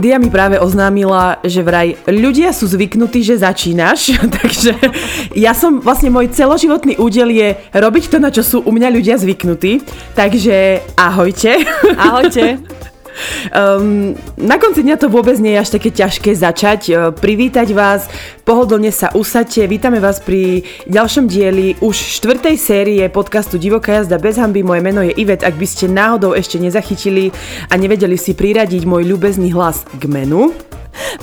Dia mi práve oznámila, že vraj ľudia sú zvyknutí, že začínaš, takže ja som, vlastne môj celoživotný údel je robiť to, na čo sú u mňa ľudia zvyknutí, takže ahojte. Ahojte. Um, na konci dňa to vôbec nie je až také ťažké začať, uh, privítať vás, pohodlne sa usadte, vítame vás pri ďalšom dieli už štvrtej série podcastu Divoká jazda bez hamby. Moje meno je Ivet, ak by ste náhodou ešte nezachytili a nevedeli si priradiť môj ľubezný hlas k menu.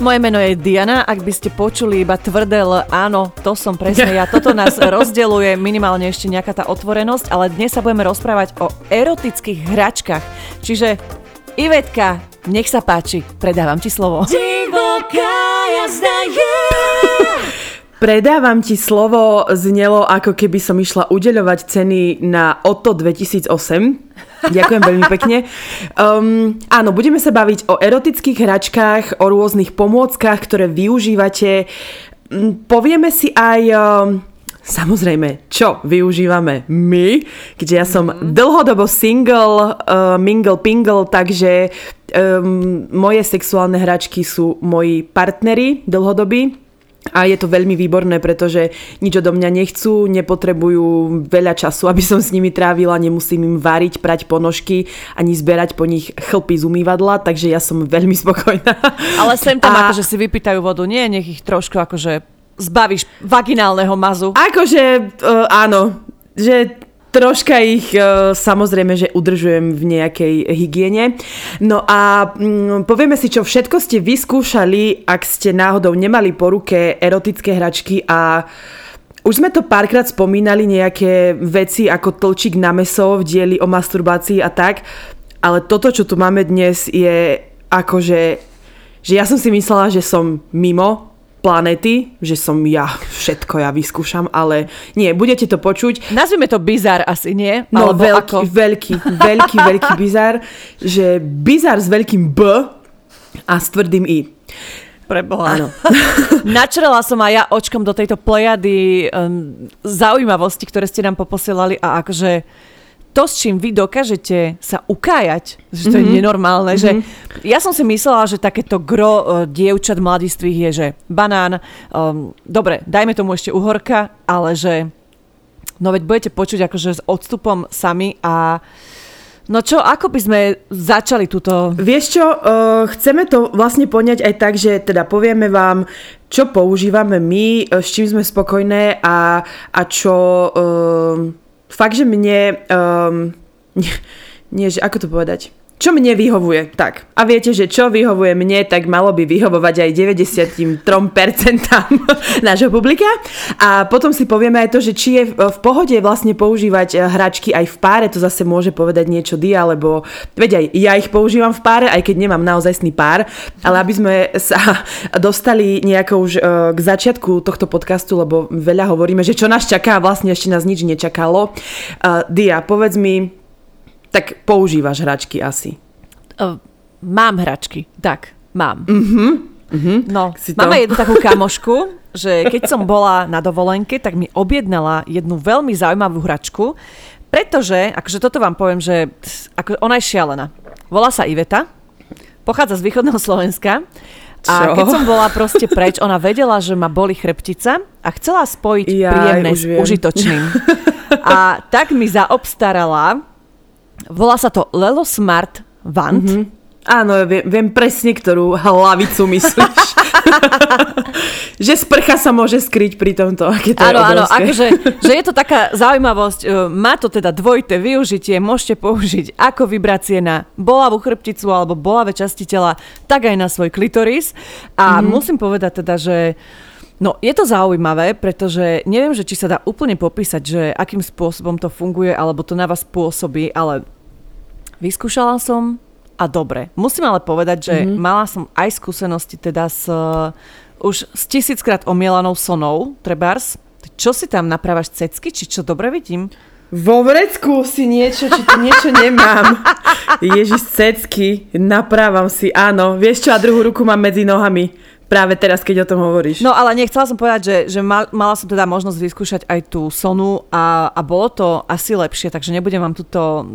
Moje meno je Diana, ak by ste počuli iba tvrdé L, áno, to som presne ja. Toto nás rozdeluje minimálne ešte nejaká tá otvorenosť, ale dnes sa budeme rozprávať o erotických hračkách. Čiže Ivetka, nech sa páči, predávam ti slovo. Divoká jazda je. Predávam ti slovo znelo, ako keby som išla udeľovať ceny na OTO 2008. Ďakujem veľmi pekne. Um, áno, budeme sa baviť o erotických hračkách, o rôznych pomôckach, ktoré využívate. Mm, povieme si aj... Um, Samozrejme, čo využívame my, keďže ja som mm-hmm. dlhodobo single, uh, mingle pingle, takže um, moje sexuálne hračky sú moji partnery dlhodobí. A je to veľmi výborné, pretože nič odo mňa nechcú, nepotrebujú veľa času, aby som s nimi trávila, nemusím im variť, prať ponožky, ani zberať po nich chlpy z umývadla, takže ja som veľmi spokojná. Ale sem tam a... akože si vypýtajú vodu, nie? Nech ich trošku akože zbavíš vaginálneho mazu. Akože uh, áno, že troška ich uh, samozrejme, že udržujem v nejakej hygiene. No a um, povieme si, čo všetko ste vyskúšali, ak ste náhodou nemali po ruke erotické hračky a už sme to párkrát spomínali, nejaké veci ako tlčík na meso v dieli o masturbácii a tak, ale toto, čo tu máme dnes je akože, že ja som si myslela, že som mimo planety, že som ja všetko ja vyskúšam, ale nie, budete to počuť. Nazvime to bizar asi, nie? No Alebo veľký, ako... veľký, veľký, veľký bizar, že bizar s veľkým B a s tvrdým I. Preboha. Áno. Načrela som aj ja očkom do tejto plejady um, zaujímavosti, ktoré ste nám poposielali a akože to, s čím vy dokážete sa ukájať, že to mm-hmm. je mhm. nenormálne, mm-hmm. že ja som si myslela, že takéto gro uh, dievčat mladistvých je, že banán, um, dobre, dajme tomu ešte uhorka, ale že no veď budete počuť akože s odstupom sami a No čo, ako by sme začali túto... Vieš čo, uh, chceme to vlastne poňať aj tak, že teda povieme vám, čo používame my, s čím sme spokojné a, a čo... Uh, fakt, že mne... Um, nie, nie, že ako to povedať? Čo mne vyhovuje. Tak. A viete, že čo vyhovuje mne, tak malo by vyhovovať aj 93% nášho publika. A potom si povieme aj to, že či je v pohode vlastne používať eh, hračky aj v páre, to zase môže povedať niečo dia, lebo veď aj ja ich používam v páre, aj keď nemám naozajstný pár, ale aby sme sa dostali nejako už eh, k začiatku tohto podcastu, lebo veľa hovoríme, že čo nás čaká, vlastne ešte nás nič nečakalo. Uh, dia, povedz mi, tak používaš hračky asi. Uh, mám hračky, tak, mám. Uh-huh. Uh-huh. No, si to... máme jednu takú kamošku, že keď som bola na dovolenke, tak mi objednala jednu veľmi zaujímavú hračku, pretože, akože toto vám poviem, že ako, ona je šialená. Volá sa Iveta, pochádza z východného Slovenska a Čo? keď som bola proste preč, ona vedela, že ma boli chrbtica a chcela spojiť ja, príjemné s užitočným. A tak mi zaobstarala Volá sa to Lelo Smart Vant. Mm-hmm. Áno, viem, viem presne, ktorú hlavicu myslíš. že sprcha sa môže skryť pri tomto. Aké to áno, áno, akože, že je to taká zaujímavosť. E, má to teda dvojité využitie, môžete použiť ako vibrácie na bolavú chrbticu alebo bolavé časti tela, tak aj na svoj klitoris. A mm-hmm. musím povedať teda, že No, je to zaujímavé, pretože neviem, že či sa dá úplne popísať, že akým spôsobom to funguje, alebo to na vás pôsobí, ale vyskúšala som a dobre. Musím ale povedať, že mm-hmm. mala som aj skúsenosti teda s uh, už s tisíckrát omielanou sonou, trebárs. Čo si tam napravaš cecky, či čo dobre vidím? Vo vrecku si niečo, či tu niečo nemám. Ježiš, cecky, naprávam si, áno. Vieš čo, a druhú ruku mám medzi nohami. Práve teraz, keď o tom hovoríš. No ale nechcela som povedať, že, že mal, mala som teda možnosť vyskúšať aj tú sonu a, a bolo to asi lepšie, takže nebudem vám tuto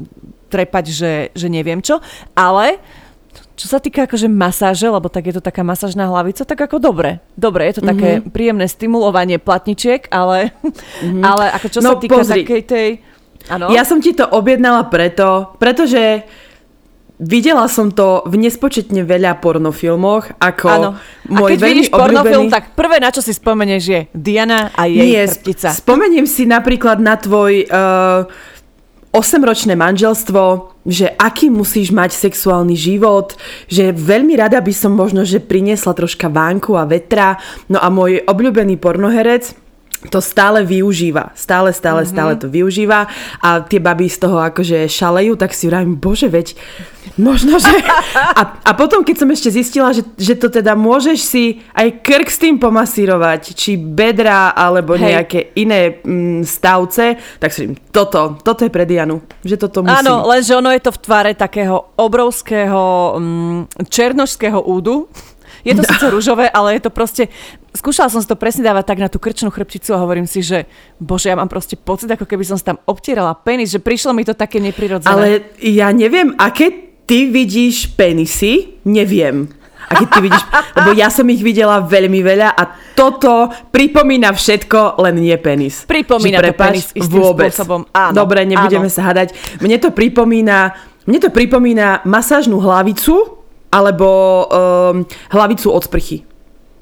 trepať, že, že neviem čo. Ale čo sa týka akože masáže, lebo tak je to taká masážna hlavica, tak ako dobre. Dobre, je to také mm-hmm. príjemné stimulovanie platničiek, ale, mm-hmm. ale ako čo no, sa týka pozri. takej tej... Ano? Ja som ti to objednala preto, pretože Videla som to v nespočetne veľa pornofilmoch, ako ano. môj keď vidíš obľúbený... pornofilm, tak prvé, na čo si spomenieš, je Diana a jej Nie, chrbtica. spomeniem si napríklad na tvoj uh, 8-ročné manželstvo, že aký musíš mať sexuálny život, že veľmi rada by som možno, že priniesla troška vánku a vetra. No a môj obľúbený pornoherec, to stále využíva. Stále, stále, mm-hmm. stále to využíva a tie baby z toho akože šalejú, tak si vravím, bože, veď možno, že... A, a potom, keď som ešte zistila, že, že to teda môžeš si aj krk s tým pomasírovať, či bedra, alebo Hej. nejaké iné mm, stavce, tak si vravím, toto, toto je pre Dianu, že toto musí. Áno, lenže ono je to v tvare takého obrovského mm, černožského údu, je to síce rúžové, ale je to proste... Skúšala som si to presne dávať tak na tú krčnú chrbticu a hovorím si, že bože, ja mám proste pocit, ako keby som si tam obtierala penis, že prišlo mi to také neprirodzené. Ale ja neviem, aké ty vidíš penisy, neviem. A keď ty vidíš, lebo ja som ich videla veľmi veľa a toto pripomína všetko, len nie penis. Pripomína že, prepáč, to penis istým vôbec. spôsobom. Áno, Dobre, nebudeme áno. sa hadať. Mne to pripomína, mne to pripomína masážnu hlavicu, alebo um, hlavicu od sprchy.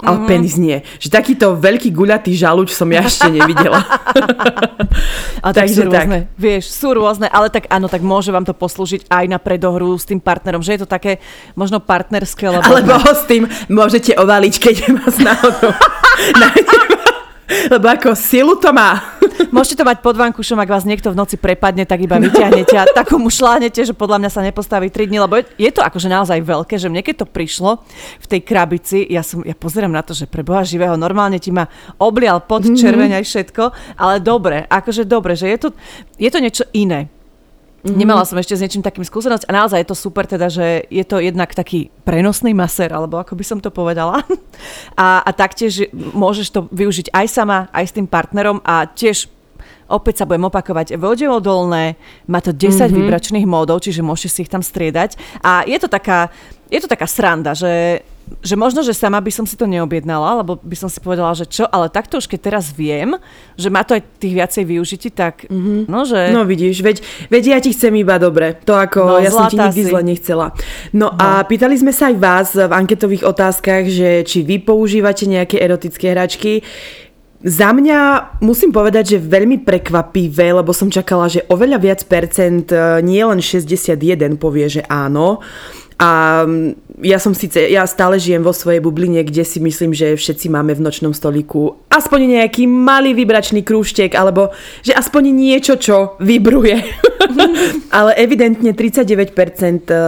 Ale mm-hmm. penis nie. Že takýto veľký guľatý žaluč som ja ešte nevidela. a tak Takže sú rôzne. Tak. Vieš, sú rôzne, ale tak áno, tak môže vám to poslúžiť aj na predohru s tým partnerom, že je to také možno partnerské. Lebo... Alebo ho s tým môžete ovaliť, keď vás náhodou Lebo ako silu to má. Môžete to mať pod vankušom, ak vás niekto v noci prepadne, tak iba vyťahnete a takomu šláhnete, že podľa mňa sa nepostaví 3 dní, lebo je to akože naozaj veľké, že mne keď to prišlo v tej krabici, ja, som, ja pozerám na to, že pre Boha živého normálne ti ma oblial pod mhm. červeň aj všetko, ale dobre, akože dobre, že je to, je to niečo iné. Mm-hmm. Nemala som ešte s niečím takým skúsenosť a naozaj je to super teda, že je to jednak taký prenosný maser, alebo ako by som to povedala. A, a taktiež môžeš to využiť aj sama, aj s tým partnerom a tiež opäť sa budem opakovať, vodeodolné, má to 10 mm-hmm. vibračných módov, čiže môžete si ich tam striedať. A je to taká, je to taká sranda, že že možno, že sama by som si to neobjednala, lebo by som si povedala, že čo, ale takto už keď teraz viem, že má to aj tých viacej využití, tak mm-hmm. no, že... No vidíš, veď, veď ja ti chcem iba dobre. To ako, no, ja som ti nikdy si. zle nechcela. No, no a pýtali sme sa aj vás v anketových otázkach, že či vy používate nejaké erotické hračky. Za mňa musím povedať, že veľmi prekvapivé, lebo som čakala, že oveľa viac percent, e, nie len 61 povie, že áno. A mm, ja som síce, ja stále žijem vo svojej bubline, kde si myslím, že všetci máme v nočnom stoliku aspoň nejaký malý vibračný krúštek, alebo že aspoň niečo, čo vibruje. Ale evidentne 39%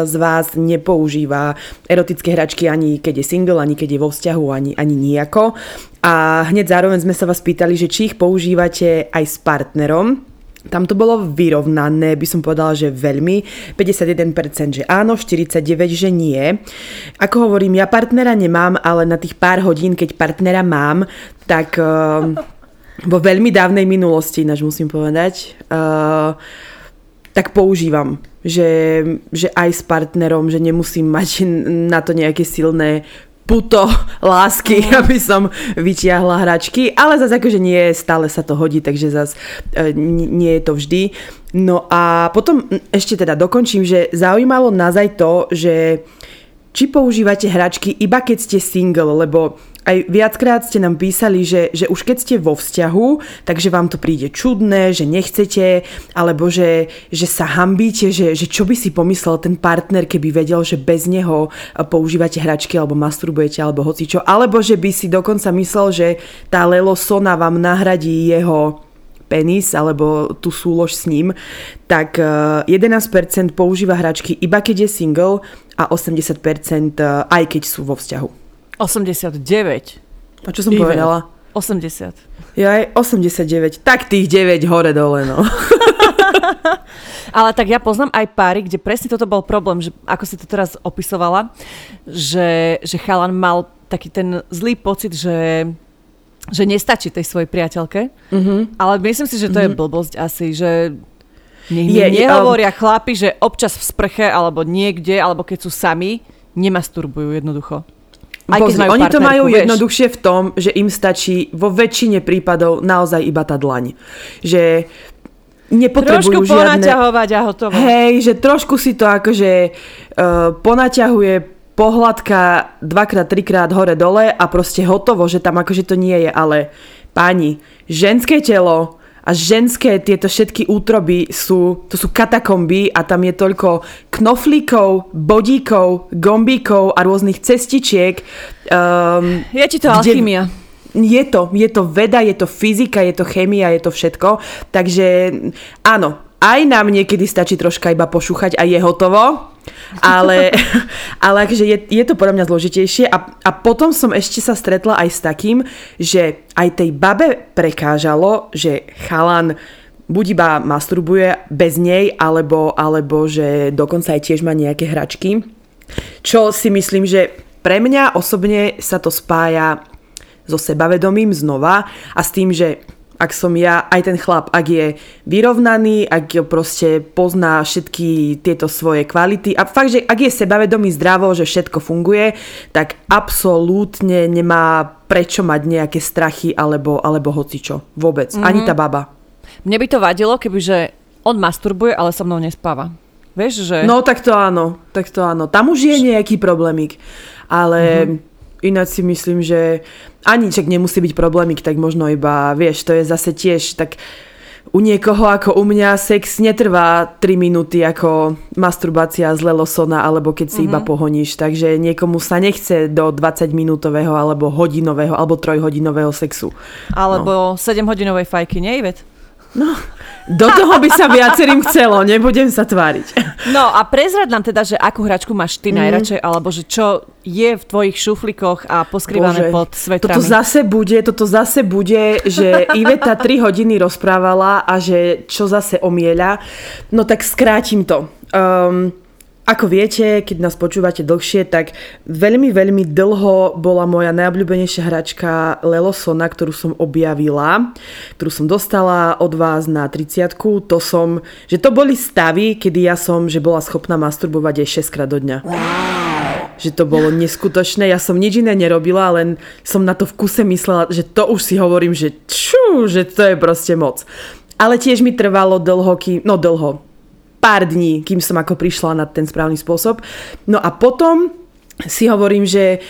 z vás nepoužíva erotické hračky ani keď je single, ani keď je vo vzťahu, ani, ani nejako. A hneď zároveň sme sa vás pýtali, že či ich používate aj s partnerom. Tam to bolo vyrovnané, by som povedala, že veľmi. 51% že áno, 49% že nie. Ako hovorím, ja partnera nemám, ale na tých pár hodín, keď partnera mám, tak uh, vo veľmi dávnej minulosti, ináč musím povedať, uh, tak používam, že, že aj s partnerom, že nemusím mať na to nejaké silné puto lásky, mm. aby som vytiahla hračky, ale zase akože nie, stále sa to hodí, takže zase e, nie je to vždy. No a potom ešte teda dokončím, že zaujímalo nás aj to, že či používate hračky iba keď ste single, lebo aj viackrát ste nám písali, že, že už keď ste vo vzťahu, takže vám to príde čudné, že nechcete, alebo že, že sa hambíte, že, že čo by si pomyslel ten partner, keby vedel, že bez neho používate hračky, alebo masturbujete, alebo hocičo, alebo že by si dokonca myslel, že tá Lelo Sona vám nahradí jeho penis alebo tú súlož s ním, tak 11% eh, používa hračky iba keď je single a 80% eh, aj keď sú vo vzťahu. 89. A čo som Even. povedala? 80. Ja aj 89. Tak tých 9 hore dole, no. Ale tak ja poznám aj páry, kde presne toto bol problém, že ako si to teraz opisovala, že, že chalan mal taký ten zlý pocit, že že nestačí tej svojej priateľke, mm-hmm. ale myslím si, že to mm-hmm. je mhm. blbosť asi, že nech je, nehovoria um... chlapi, že občas v sprche alebo niekde, alebo keď sú sami, nemasturbujú jednoducho. Aj majú oni to majú vieš. jednoduchšie v tom, že im stačí vo väčšine prípadov naozaj iba tá dlaň. Že nepotrebujú trošku žiadne... ponaťahovať a hotovo. Hej, že trošku si to akože uh, ponaťahuje pohľadka dvakrát, trikrát hore dole a proste hotovo, že tam akože to nie je, ale páni, ženské telo a ženské tieto všetky útroby sú, to sú katakomby a tam je toľko knoflíkov, bodíkov, gombíkov a rôznych cestičiek. Um, je ti to kde, alchymia. Je to, je to veda, je to fyzika, je to chémia, je to všetko. Takže áno, aj nám niekedy stačí troška iba pošúchať a je hotovo. Ale, ale akože je, je to podľa mňa zložitejšie a, a potom som ešte sa stretla aj s takým, že aj tej babe prekážalo, že chalan buď iba masturbuje bez nej, alebo, alebo že dokonca aj tiež má nejaké hračky. Čo si myslím, že pre mňa osobne sa to spája so sebavedomím znova a s tým, že ak som ja, aj ten chlap, ak je vyrovnaný, ak proste pozná všetky tieto svoje kvality a fakt, že ak je sebavedomý zdravo, že všetko funguje, tak absolútne nemá prečo mať nejaké strachy alebo, alebo hocičo. Vôbec. Mm-hmm. Ani tá baba. Mne by to vadilo, kebyže on masturbuje, ale so mnou nespáva. Vieš, že... No tak to áno, tak to áno. Tam už je nejaký problémik. Ale mm-hmm Ináč si myslím, že ani čak nemusí byť problémik, tak možno iba, vieš, to je zase tiež tak u niekoho ako u mňa sex netrvá 3 minúty ako masturbácia z lelosona alebo keď si mm-hmm. iba mhm. pohoníš, takže niekomu sa nechce do 20 minútového alebo hodinového alebo trojhodinového sexu. Alebo no. 7 hodinovej fajky, nie Ivet? No, do toho by sa viacerým chcelo, nebudem sa tváriť. No a prezrad nám teda, že akú hračku máš ty mm. najradšej, alebo že čo je v tvojich šuflikoch a poskrývané Bože, pod svetrami. Toto zase bude, toto zase bude, že Iveta 3 hodiny rozprávala a že čo zase omieľa. No tak skrátim to. Um, ako viete, keď nás počúvate dlhšie, tak veľmi, veľmi dlho bola moja najobľúbenejšia hračka Lelosona, ktorú som objavila, ktorú som dostala od vás na 30 To som, že to boli stavy, kedy ja som, že bola schopná masturbovať aj 6 krát do dňa. Že to bolo neskutočné. Ja som nič iné nerobila, len som na to v kuse myslela, že to už si hovorím, že čú, že to je proste moc. Ale tiež mi trvalo dlho, kým, no dlho, pár dní, kým som ako prišla na ten správny spôsob. No a potom si hovorím, že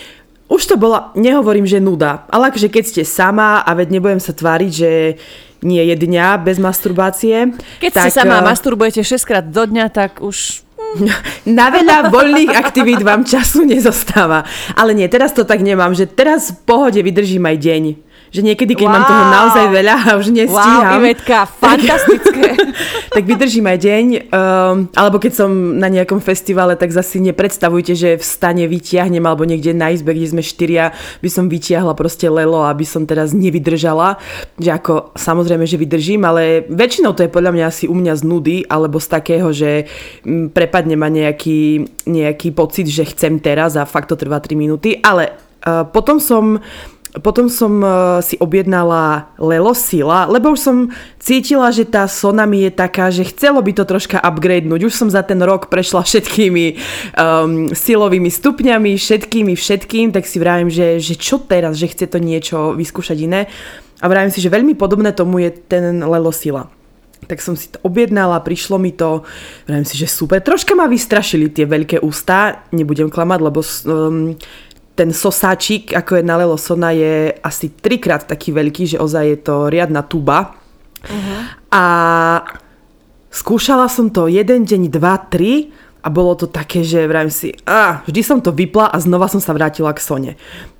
už to bola, nehovorím, že nuda, ale akože keď ste sama a veď nebudem sa tváriť, že nie je dňa bez masturbácie. Keď tak, ste sama eh, masturbujete 6 krát do dňa, tak už na veľa voľných aktivít vám času nezostáva. Ale nie, teraz to tak nemám, že teraz v pohode vydržím aj deň že niekedy, keď wow. mám toho naozaj veľa a už nestíham. Wow, Ivetka, fantastické. tak vydržím aj deň, um, alebo keď som na nejakom festivale, tak zase nepredstavujte, že v stane vytiahnem, alebo niekde na izbe, kde sme štyria, by som vytiahla proste lelo, aby som teraz nevydržala. Že ako, samozrejme, že vydržím, ale väčšinou to je podľa mňa asi u mňa z nudy, alebo z takého, že mm, prepadne ma nejaký, nejaký pocit, že chcem teraz a fakt to trvá 3 minúty, ale uh, potom som potom som e, si objednala Lelo Sila, lebo už som cítila, že tá Sonami je taká, že chcelo by to troška upgradenúť. Už som za ten rok prešla všetkými um, silovými stupňami, všetkými, všetkým, tak si vravím, že, že čo teraz, že chce to niečo vyskúšať iné. A vravím si, že veľmi podobné tomu je ten Lelo Sila tak som si to objednala, prišlo mi to, vravím si, že super. Troška ma vystrašili tie veľké ústa, nebudem klamať, lebo um, ten sosáčik, ako je na Lelosona, je asi trikrát taký veľký, že ozaj je to riadna tuba. Uh-huh. A skúšala som to jeden deň, dva, tri a bolo to také, že vrajím si, a vždy som to vypla a znova som sa vrátila k Sone.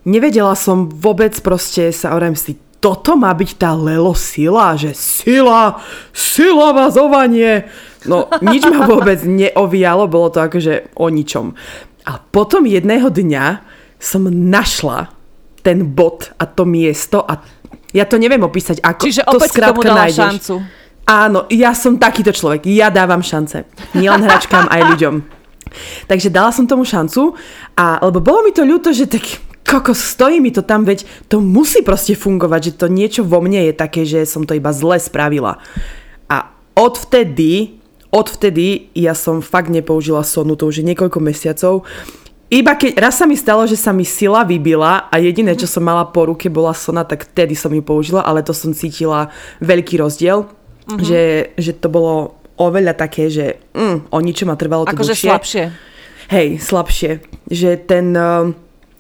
Nevedela som vôbec proste sa, vrajím si, toto má byť tá Lelo sila, že sila, sila vazovanie. No, nič ma vôbec neovialo, bolo to akože o ničom. A potom jedného dňa som našla ten bod a to miesto a ja to neviem opísať ako. Čiže to opäť tomu dala nájdeš. šancu. Áno, ja som takýto človek. Ja dávam šance. Nielen hračkám, aj ľuďom. Takže dala som tomu šancu a lebo bolo mi to ľúto, že tak koko stojí mi to tam, veď to musí proste fungovať, že to niečo vo mne je také, že som to iba zle spravila. A odvtedy, odvtedy ja som fakt nepoužila sonu, to už je niekoľko mesiacov iba keď raz sa mi stalo, že sa mi sila vybila a jediné, čo som mala po ruke, bola sona, tak vtedy som ju použila, ale to som cítila veľký rozdiel, uh-huh. že, že to bolo oveľa také, že mm, o ničom ma trvalo to Akože slabšie. Hej, slabšie. Že ten... Uh,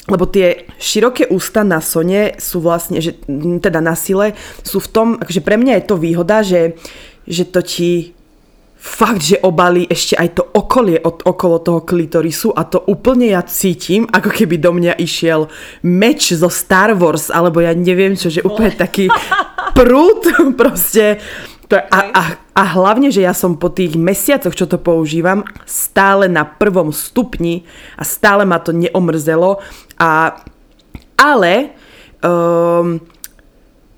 lebo tie široké ústa na sone sú vlastne, že, teda na sile, sú v tom, akože pre mňa je to výhoda, že, že to ti fakt, že obalí ešte aj to okolie od okolo toho klitorisu a to úplne ja cítim, ako keby do mňa išiel meč zo Star Wars, alebo ja neviem čo, že úplne taký prúd proste. To a, a, a hlavne, že ja som po tých mesiacoch, čo to používam, stále na prvom stupni a stále ma to neomrzelo. A, ale um,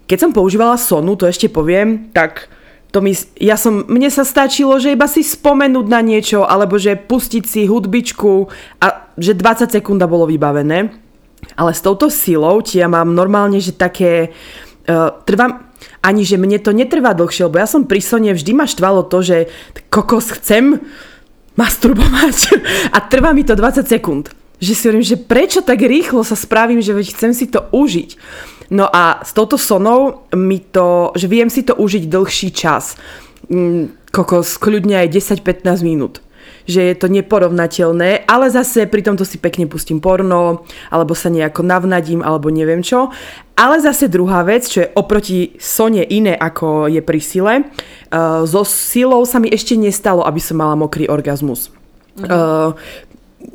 keď som používala Sonu, to ešte poviem, tak to mi, ja som, mne sa stačilo, že iba si spomenúť na niečo, alebo že pustiť si hudbičku a že 20 sekúnd bolo vybavené. Ale s touto silou, či ja mám normálne, že také, uh, trvám, ani že mne to netrvá dlhšie, lebo ja som pri Sone vždy ma štvalo to, že kokos chcem masturbovať a trvá mi to 20 sekúnd. Že si hovorím, že prečo tak rýchlo sa spravím, že veď chcem si to užiť. No a s touto sonou mi to, že viem si to užiť dlhší čas. Mm, kokos, kľudne aj 10-15 minút že je to neporovnateľné, ale zase pri tomto si pekne pustím porno, alebo sa nejako navnadím, alebo neviem čo. Ale zase druhá vec, čo je oproti Sone iné ako je pri sile, uh, so silou sa mi ešte nestalo, aby som mala mokrý orgazmus. Uh,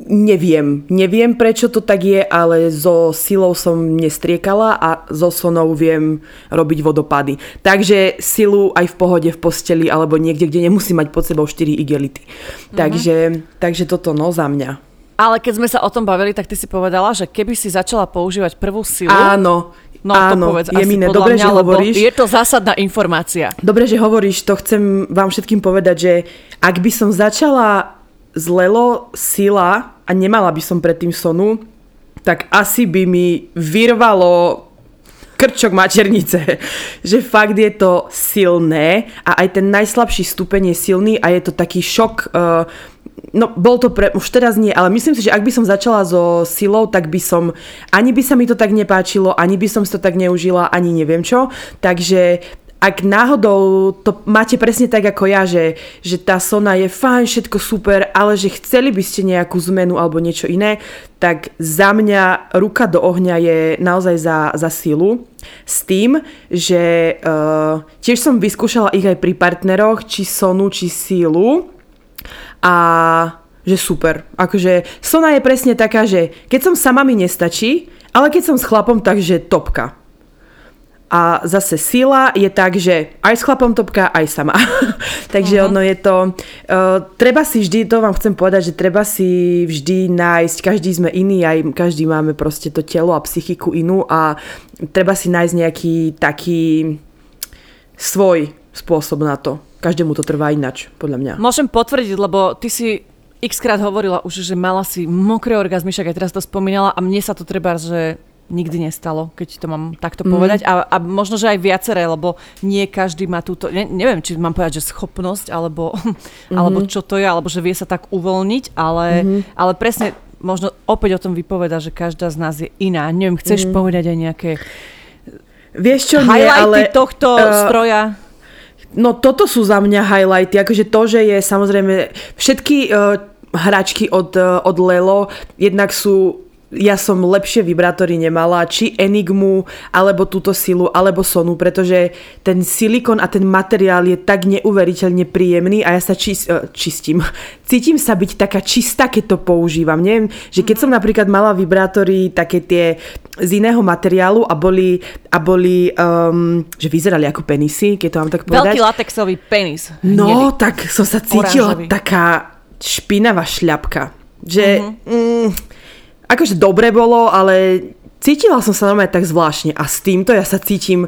Neviem, neviem prečo to tak je, ale so silou som nestriekala a so sonou viem robiť vodopady. Takže silu aj v pohode v posteli alebo niekde, kde nemusí mať pod sebou 4 igelity. Mm-hmm. Takže, takže toto no za mňa. Ale keď sme sa o tom bavili, tak ty si povedala, že keby si začala používať prvú silu... Áno, No Áno, to povedz je asi dobre, mňa, že hovoríš. Je to zásadná informácia. Dobre, že hovoríš, to chcem vám všetkým povedať, že ak by som začala zlelo sila a nemala by som predtým sonu, tak asi by mi vyrvalo krčok maternice. Že fakt je to silné a aj ten najslabší stupeň je silný a je to taký šok. Uh, no bol to pre, už teraz nie, ale myslím si, že ak by som začala so silou, tak by som, ani by sa mi to tak nepáčilo, ani by som si to tak neužila, ani neviem čo. Takže ak náhodou to máte presne tak ako ja, že, že tá sona je fajn, všetko super, ale že chceli by ste nejakú zmenu alebo niečo iné, tak za mňa ruka do ohňa je naozaj za, za silu. S tým, že uh, tiež som vyskúšala ich aj pri partneroch, či sonu, či sílu. A že super. Akože sona je presne taká, že keď som sama mi nestačí, ale keď som s chlapom, takže topka. A zase sila je tak, že aj s chlapom topka, aj sama. Takže uh-huh. ono je to... Uh, treba si vždy, to vám chcem povedať, že treba si vždy nájsť, každý sme iný, aj každý máme proste to telo a psychiku inú a treba si nájsť nejaký taký svoj spôsob na to. Každému to trvá inač, podľa mňa. Môžem potvrdiť, lebo ty si x krát hovorila už, že mala si mokré orgazmy, však aj teraz to spomínala a mne sa to treba, že nikdy nestalo, keď to mám takto mm. povedať. A, a možno, že aj viaceré, lebo nie každý má túto, ne, neviem, či mám povedať, že schopnosť, alebo, mm-hmm. alebo čo to je, alebo že vie sa tak uvoľniť, ale, mm-hmm. ale presne možno opäť o tom vypoveda, že každá z nás je iná. Neviem, chceš mm-hmm. povedať aj nejaké Vieš čo, nie, ale, tohto uh, stroja? No toto sú za mňa highlighty, akože to, že je samozrejme všetky uh, hračky od, uh, od Lelo jednak sú ja som lepšie vibrátory nemala, či Enigmu, alebo túto silu, alebo Sonu, pretože ten silikon a ten materiál je tak neuveriteľne príjemný a ja sa čist, uh, čistím. Cítim sa byť taká čistá, keď to používam. Neviem, že keď som napríklad mala vibrátory také tie z iného materiálu a boli, a boli um, že vyzerali ako penisy, keď to mám tak povedať. Veľký latexový penis. No, tak som sa cítila Oranžový. taká špinavá šľapka. Že... Uh-huh. Mm, akože dobre bolo, ale cítila som sa normálne tak zvláštne a s týmto ja sa cítim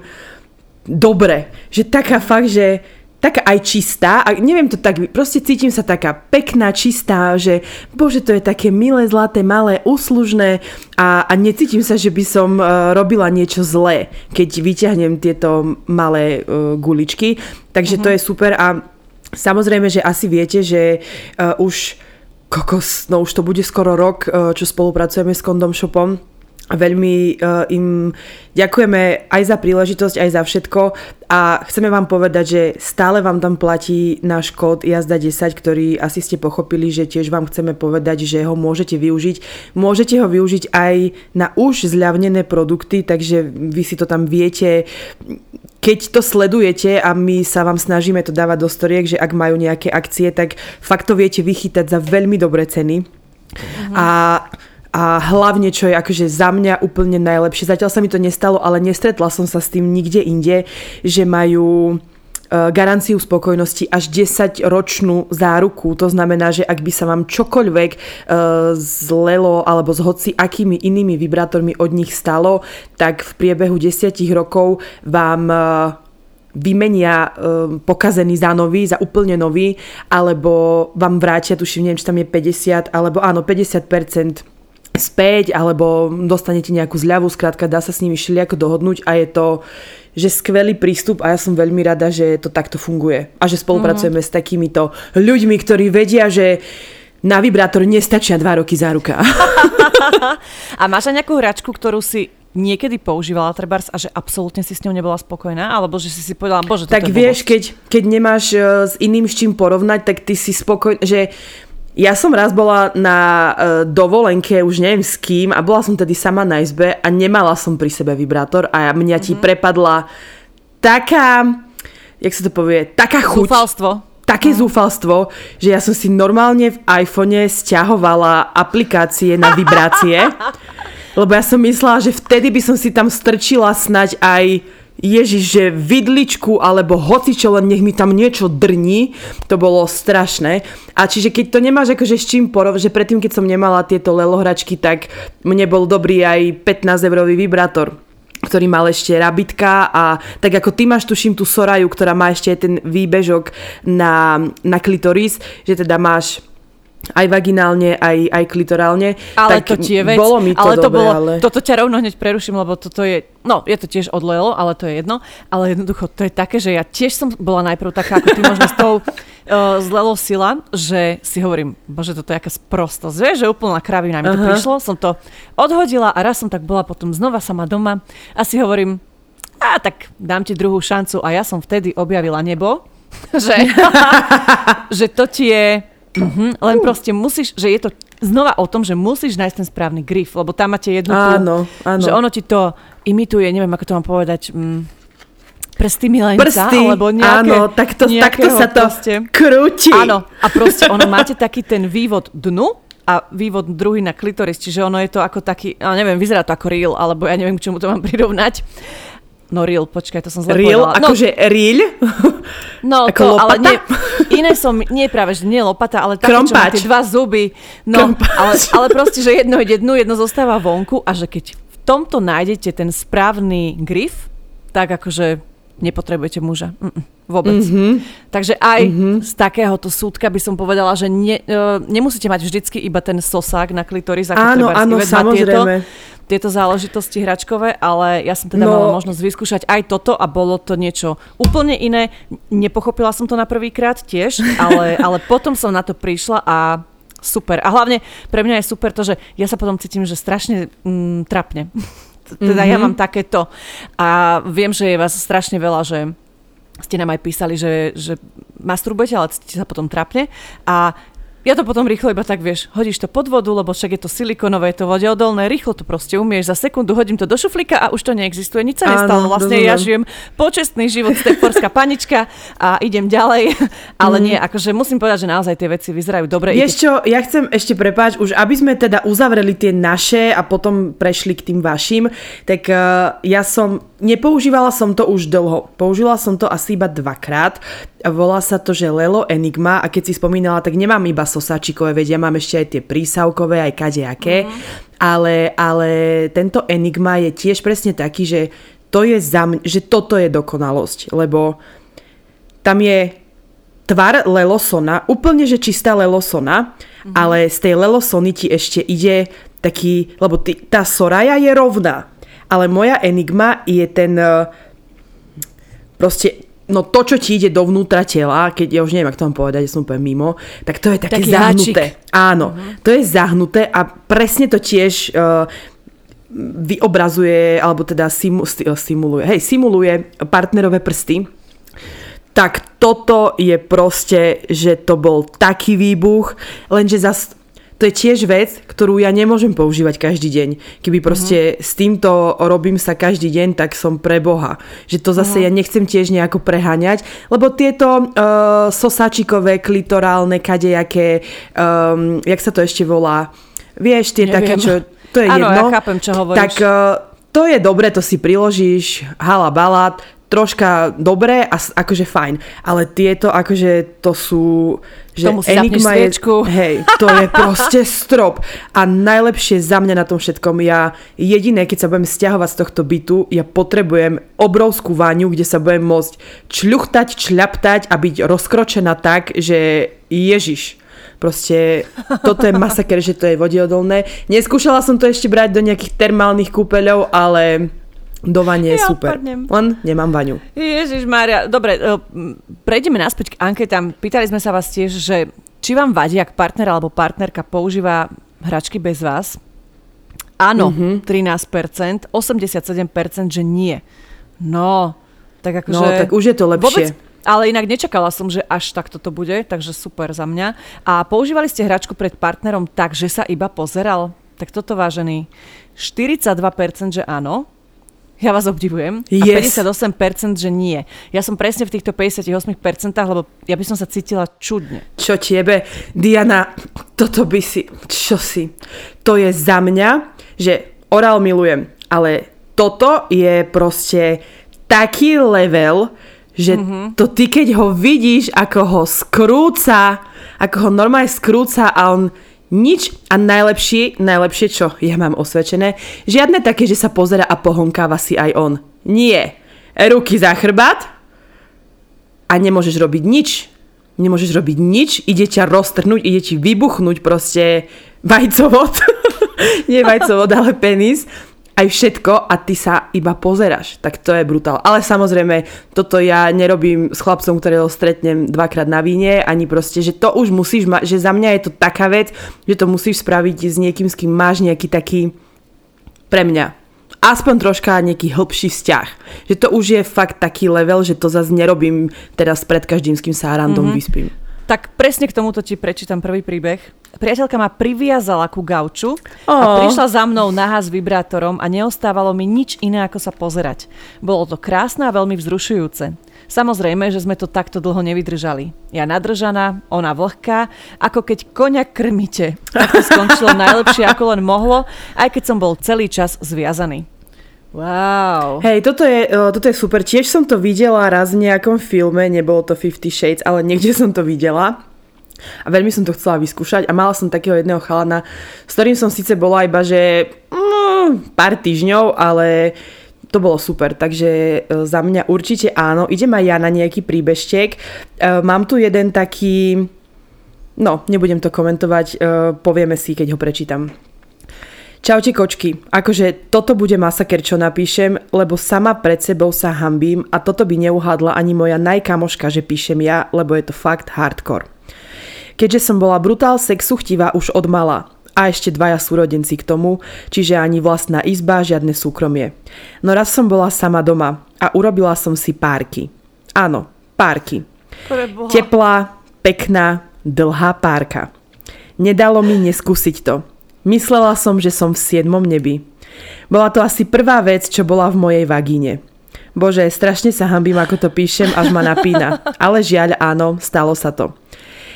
dobre. Že taká fakt, že taká aj čistá a neviem to tak, proste cítim sa taká pekná, čistá, že bože to je také milé, zlaté, malé, úslužné a, a necítim sa, že by som uh, robila niečo zlé, keď vyťahnem tieto malé uh, guličky. Takže mm-hmm. to mhm. je super a samozrejme, že asi viete, že uh, už kokos, no už to bude skoro rok, e, čo spolupracujeme s Kondom Shopom Veľmi uh, im ďakujeme aj za príležitosť, aj za všetko a chceme vám povedať, že stále vám tam platí náš kód jazda 10, ktorý asi ste pochopili, že tiež vám chceme povedať, že ho môžete využiť. Môžete ho využiť aj na už zľavnené produkty, takže vy si to tam viete keď to sledujete a my sa vám snažíme to dávať do storiek, že ak majú nejaké akcie, tak fakt to viete vychytať za veľmi dobré ceny. Uh-huh. A a hlavne, čo je akože za mňa úplne najlepšie. Zatiaľ sa mi to nestalo, ale nestretla som sa s tým nikde inde, že majú e, garanciu spokojnosti až 10 ročnú záruku. To znamená, že ak by sa vám čokoľvek uh, zlelo alebo s hoci akými inými vibrátormi od nich stalo, tak v priebehu 10 rokov vám uh, vymenia uh, pokazený za nový, za úplne nový, alebo vám vrátia, tuším, neviem, či tam je 50, alebo áno, 50% späť alebo dostanete nejakú zľavu, skrátka dá sa s nimi všelijako dohodnúť a je to že skvelý prístup a ja som veľmi rada, že to takto funguje a že spolupracujeme mm. s takýmito ľuďmi, ktorí vedia, že na vibrátor nestačia dva roky záruka. a máš aj nejakú hračku, ktorú si niekedy používala trebárs a že absolútne si s ňou nebola spokojná? Alebo že si si povedala, bože, Tak vieš, keď, keď nemáš uh, s iným s čím porovnať, tak ty si spokojná, že ja som raz bola na uh, dovolenke, už neviem s kým, a bola som tedy sama na izbe a nemala som pri sebe vibrátor a mňa ti mm-hmm. prepadla taká, jak sa to povie, taká chuť. Zúfalstvo. Také mm. zúfalstvo, že ja som si normálne v iPhone stiahovala aplikácie na vibrácie, lebo ja som myslela, že vtedy by som si tam strčila snať aj Ježiš, že vidličku alebo hoci čo, len nech mi tam niečo drní, to bolo strašné. A čiže keď to nemáš akože s čím porov, že predtým, keď som nemala tieto lelohračky, tak mne bol dobrý aj 15 eurový vibrátor ktorý mal ešte rabitka a tak ako ty máš tuším tú Soraju, ktorá má ešte ten výbežok na, na klitoris, že teda máš aj vaginálne, aj, aj klitorálne. Ale tak to tie vec, bolo mi to ale to dobre, bolo, ale... Toto ťa rovno hneď preruším, lebo toto je, no je to tiež od Lelo, ale to je jedno. Ale jednoducho to je také, že ja tiež som bola najprv taká, ako ty možno s tou uh, z Lelo sila, že si hovorím, bože, toto je aká sprostosť. Vieš, že úplná kravina mi to uh-huh. prišlo, som to odhodila a raz som tak bola potom znova sama doma a si hovorím, a tak dám ti druhú šancu a ja som vtedy objavila nebo, že, že to ti je Mm-hmm, len proste musíš, že je to znova o tom, že musíš nájsť ten správny grif, lebo tam máte jednu áno, áno. že ono ti to imituje, neviem ako to mám povedať, mm, prsty milenca, prsty, alebo nejaké, áno, takto, takto sa to proste, krúti. Áno, a proste ono máte taký ten vývod dnu, a vývod druhý na klitoris, čiže ono je to ako taký, ja neviem, vyzerá to ako reel, alebo ja neviem, k čomu to mám prirovnať. No real, počkaj, to som zle Real, povedala. akože no, real? No ako to, lopata? ale nie, iné som, nie práve, že nie lopata, ale také, čo má tie dva zuby. No, ale, ale proste, že jedno ide dnu, jedno zostáva vonku a že keď v tomto nájdete ten správny grif, tak akože nepotrebujete muža. Mm-mm, vôbec. Mm-hmm. Takže aj mm-hmm. z takéhoto súdka by som povedala, že ne, uh, nemusíte mať vždycky iba ten sosák na klitoris, ako áno, áno, samozrejme. Tieto, tieto záležitosti hračkové, ale ja som teda no. mala možnosť vyskúšať aj toto a bolo to niečo úplne iné. Nepochopila som to na prvýkrát tiež, ale, ale potom som na to prišla a super. A hlavne pre mňa je super to, že ja sa potom cítim, že strašne mm, trapne. teda mm-hmm. ja mhm. mám takéto. A viem, že je vás strašne veľa, že ste nám aj písali, že, že masturbujete, ale cítite sa potom trapne. A ja to potom rýchlo iba tak, vieš, hodíš to pod vodu, lebo však je to silikonové, je to vodeodolné, rýchlo to proste umieš, za sekundu hodím to do šuflíka a už to neexistuje, nič sa nestalo. Vlastne ja žijem počestný život, stepforská panička a idem ďalej. Ale mm. nie, akože musím povedať, že naozaj tie veci vyzerajú dobre. Vieš čo, ja chcem ešte prepáč, už aby sme teda uzavreli tie naše a potom prešli k tým vašim, tak uh, ja som, nepoužívala som to už dlho. Použila som to asi iba dvakrát. Volá sa to, že Lelo Enigma a keď si spomínala, tak nemám iba sosačikové, veď ja mám ešte aj tie prísavkové, aj kadejaké, mm-hmm. ale, ale tento Enigma je tiež presne taký, že to je za mňa, že toto je dokonalosť, lebo tam je tvar Lelosona, úplne že čistá Lelosona, mm-hmm. ale z tej Lelosony ti ešte ide taký, lebo ty, tá Soraya je rovná, ale moja Enigma je ten proste no to, čo ti ide dovnútra tela, keď ja už neviem, ak to mám povedať, ja som úplne mimo, tak to je také Taký zahnuté. háčik. Áno, to je zahnuté a presne to tiež uh, vyobrazuje, alebo teda simu, eh, simuluje, hej, simuluje partnerové prsty. Tak toto je proste, že to bol taký výbuch, lenže zas to je tiež vec, ktorú ja nemôžem používať každý deň. Keby proste s týmto robím sa každý deň, tak som pre Boha. Že to zase ja nechcem tiež nejako preháňať, lebo tieto uh, sosačikové, klitorálne, kadejaké, um, jak sa to ešte volá, vieš, tie také, Neviem. čo, to je Áno, jedno. ja chápem, čo hovoríš. Tak uh, to je dobre, to si priložíš, hala balát, troška dobré a akože fajn. Ale tieto akože to sú... Že Tomu si zapneš je, hej, to je proste strop. A najlepšie za mňa na tom všetkom, ja jediné, keď sa budem stiahovať z tohto bytu, ja potrebujem obrovskú váňu, kde sa budem môcť čľuchtať, čľaptať a byť rozkročená tak, že Ježiš. Proste toto je masaker, že to je vodiodolné. Neskúšala som to ešte brať do nejakých termálnych kúpeľov, ale do vane je Ja super. odpadnem. Len nemám vaňu. Ježiš Mária, dobre, e, prejdeme naspäť k anketám. Pýtali sme sa vás tiež, že či vám vadí, ak partner alebo partnerka používa hračky bez vás? Áno, Mhm. mm-hmm. 13%, 87%, že nie. No, tak akože... No, tak už je to lepšie. Vôbec, ale inak nečakala som, že až takto to bude, takže super za mňa. A používali ste hračku pred partnerom tak, že sa iba pozeral? Tak toto vážený. 42% že áno, ja vás obdivujem. Yes. A 58% že nie. Ja som presne v týchto 58%, lebo ja by som sa cítila čudne. Čo tebe? Diana, toto by si... Čo si? To je za mňa, že orál milujem, ale toto je proste taký level, že mm-hmm. to ty keď ho vidíš, ako ho skrúca, ako ho normálne skrúca a on nič a najlepšie, najlepšie čo ja mám osvedčené, žiadne také, že sa pozera a pohonkáva si aj on. Nie. Ruky za chrbát, a nemôžeš robiť nič. Nemôžeš robiť nič, ide ťa roztrhnúť, ide ti vybuchnúť proste vajcovod. Nie vajcovod, ale penis. Aj všetko a ty sa iba pozeráš. Tak to je brutál. Ale samozrejme, toto ja nerobím s chlapcom, ktorého stretnem dvakrát na víne, ani proste, že to už musíš mať, že za mňa je to taká vec, že to musíš spraviť s niekým, s kým máš nejaký taký pre mňa aspoň troška nejaký hĺbší vzťah. Že to už je fakt taký level, že to zase nerobím teraz pred každým, s kým sa random mm-hmm. vyspím. Tak presne k tomuto ti prečítam prvý príbeh. Priateľka ma priviazala ku gauču a Ó. prišla za mnou nahá s vibrátorom a neostávalo mi nič iné ako sa pozerať. Bolo to krásne a veľmi vzrušujúce. Samozrejme, že sme to takto dlho nevydržali. Ja nadržaná, ona vlhká, ako keď koňa krmite. Tak to skončilo najlepšie ako len mohlo, aj keď som bol celý čas zviazaný. Wow. Hej, toto je, toto je super. Tiež som to videla raz v nejakom filme, nebolo to Fifty Shades, ale niekde som to videla. A veľmi som to chcela vyskúšať a mala som takého jedného chalana, s ktorým som síce bola iba, že mm, pár týždňov, ale to bolo super, takže e, za mňa určite áno. Idem aj ja na nejaký príbežtek. E, Mám tu jeden taký, no, nebudem to komentovať, e, povieme si, keď ho prečítam. Čaute kočky, akože toto bude masaker, čo napíšem, lebo sama pred sebou sa hambím a toto by neuhádla ani moja najkamoška, že píšem ja, lebo je to fakt hardcore. Keďže som bola brutál sexu chtivá už od mala a ešte dvaja súrodenci k tomu, čiže ani vlastná izba, žiadne súkromie. No raz som bola sama doma a urobila som si párky. Áno, párky. Teplá, pekná, dlhá párka. Nedalo mi neskúsiť to. Myslela som, že som v siedmom nebi. Bola to asi prvá vec, čo bola v mojej vagíne. Bože, strašne sa hambím, ako to píšem, až ma napína. Ale žiaľ, áno, stalo sa to.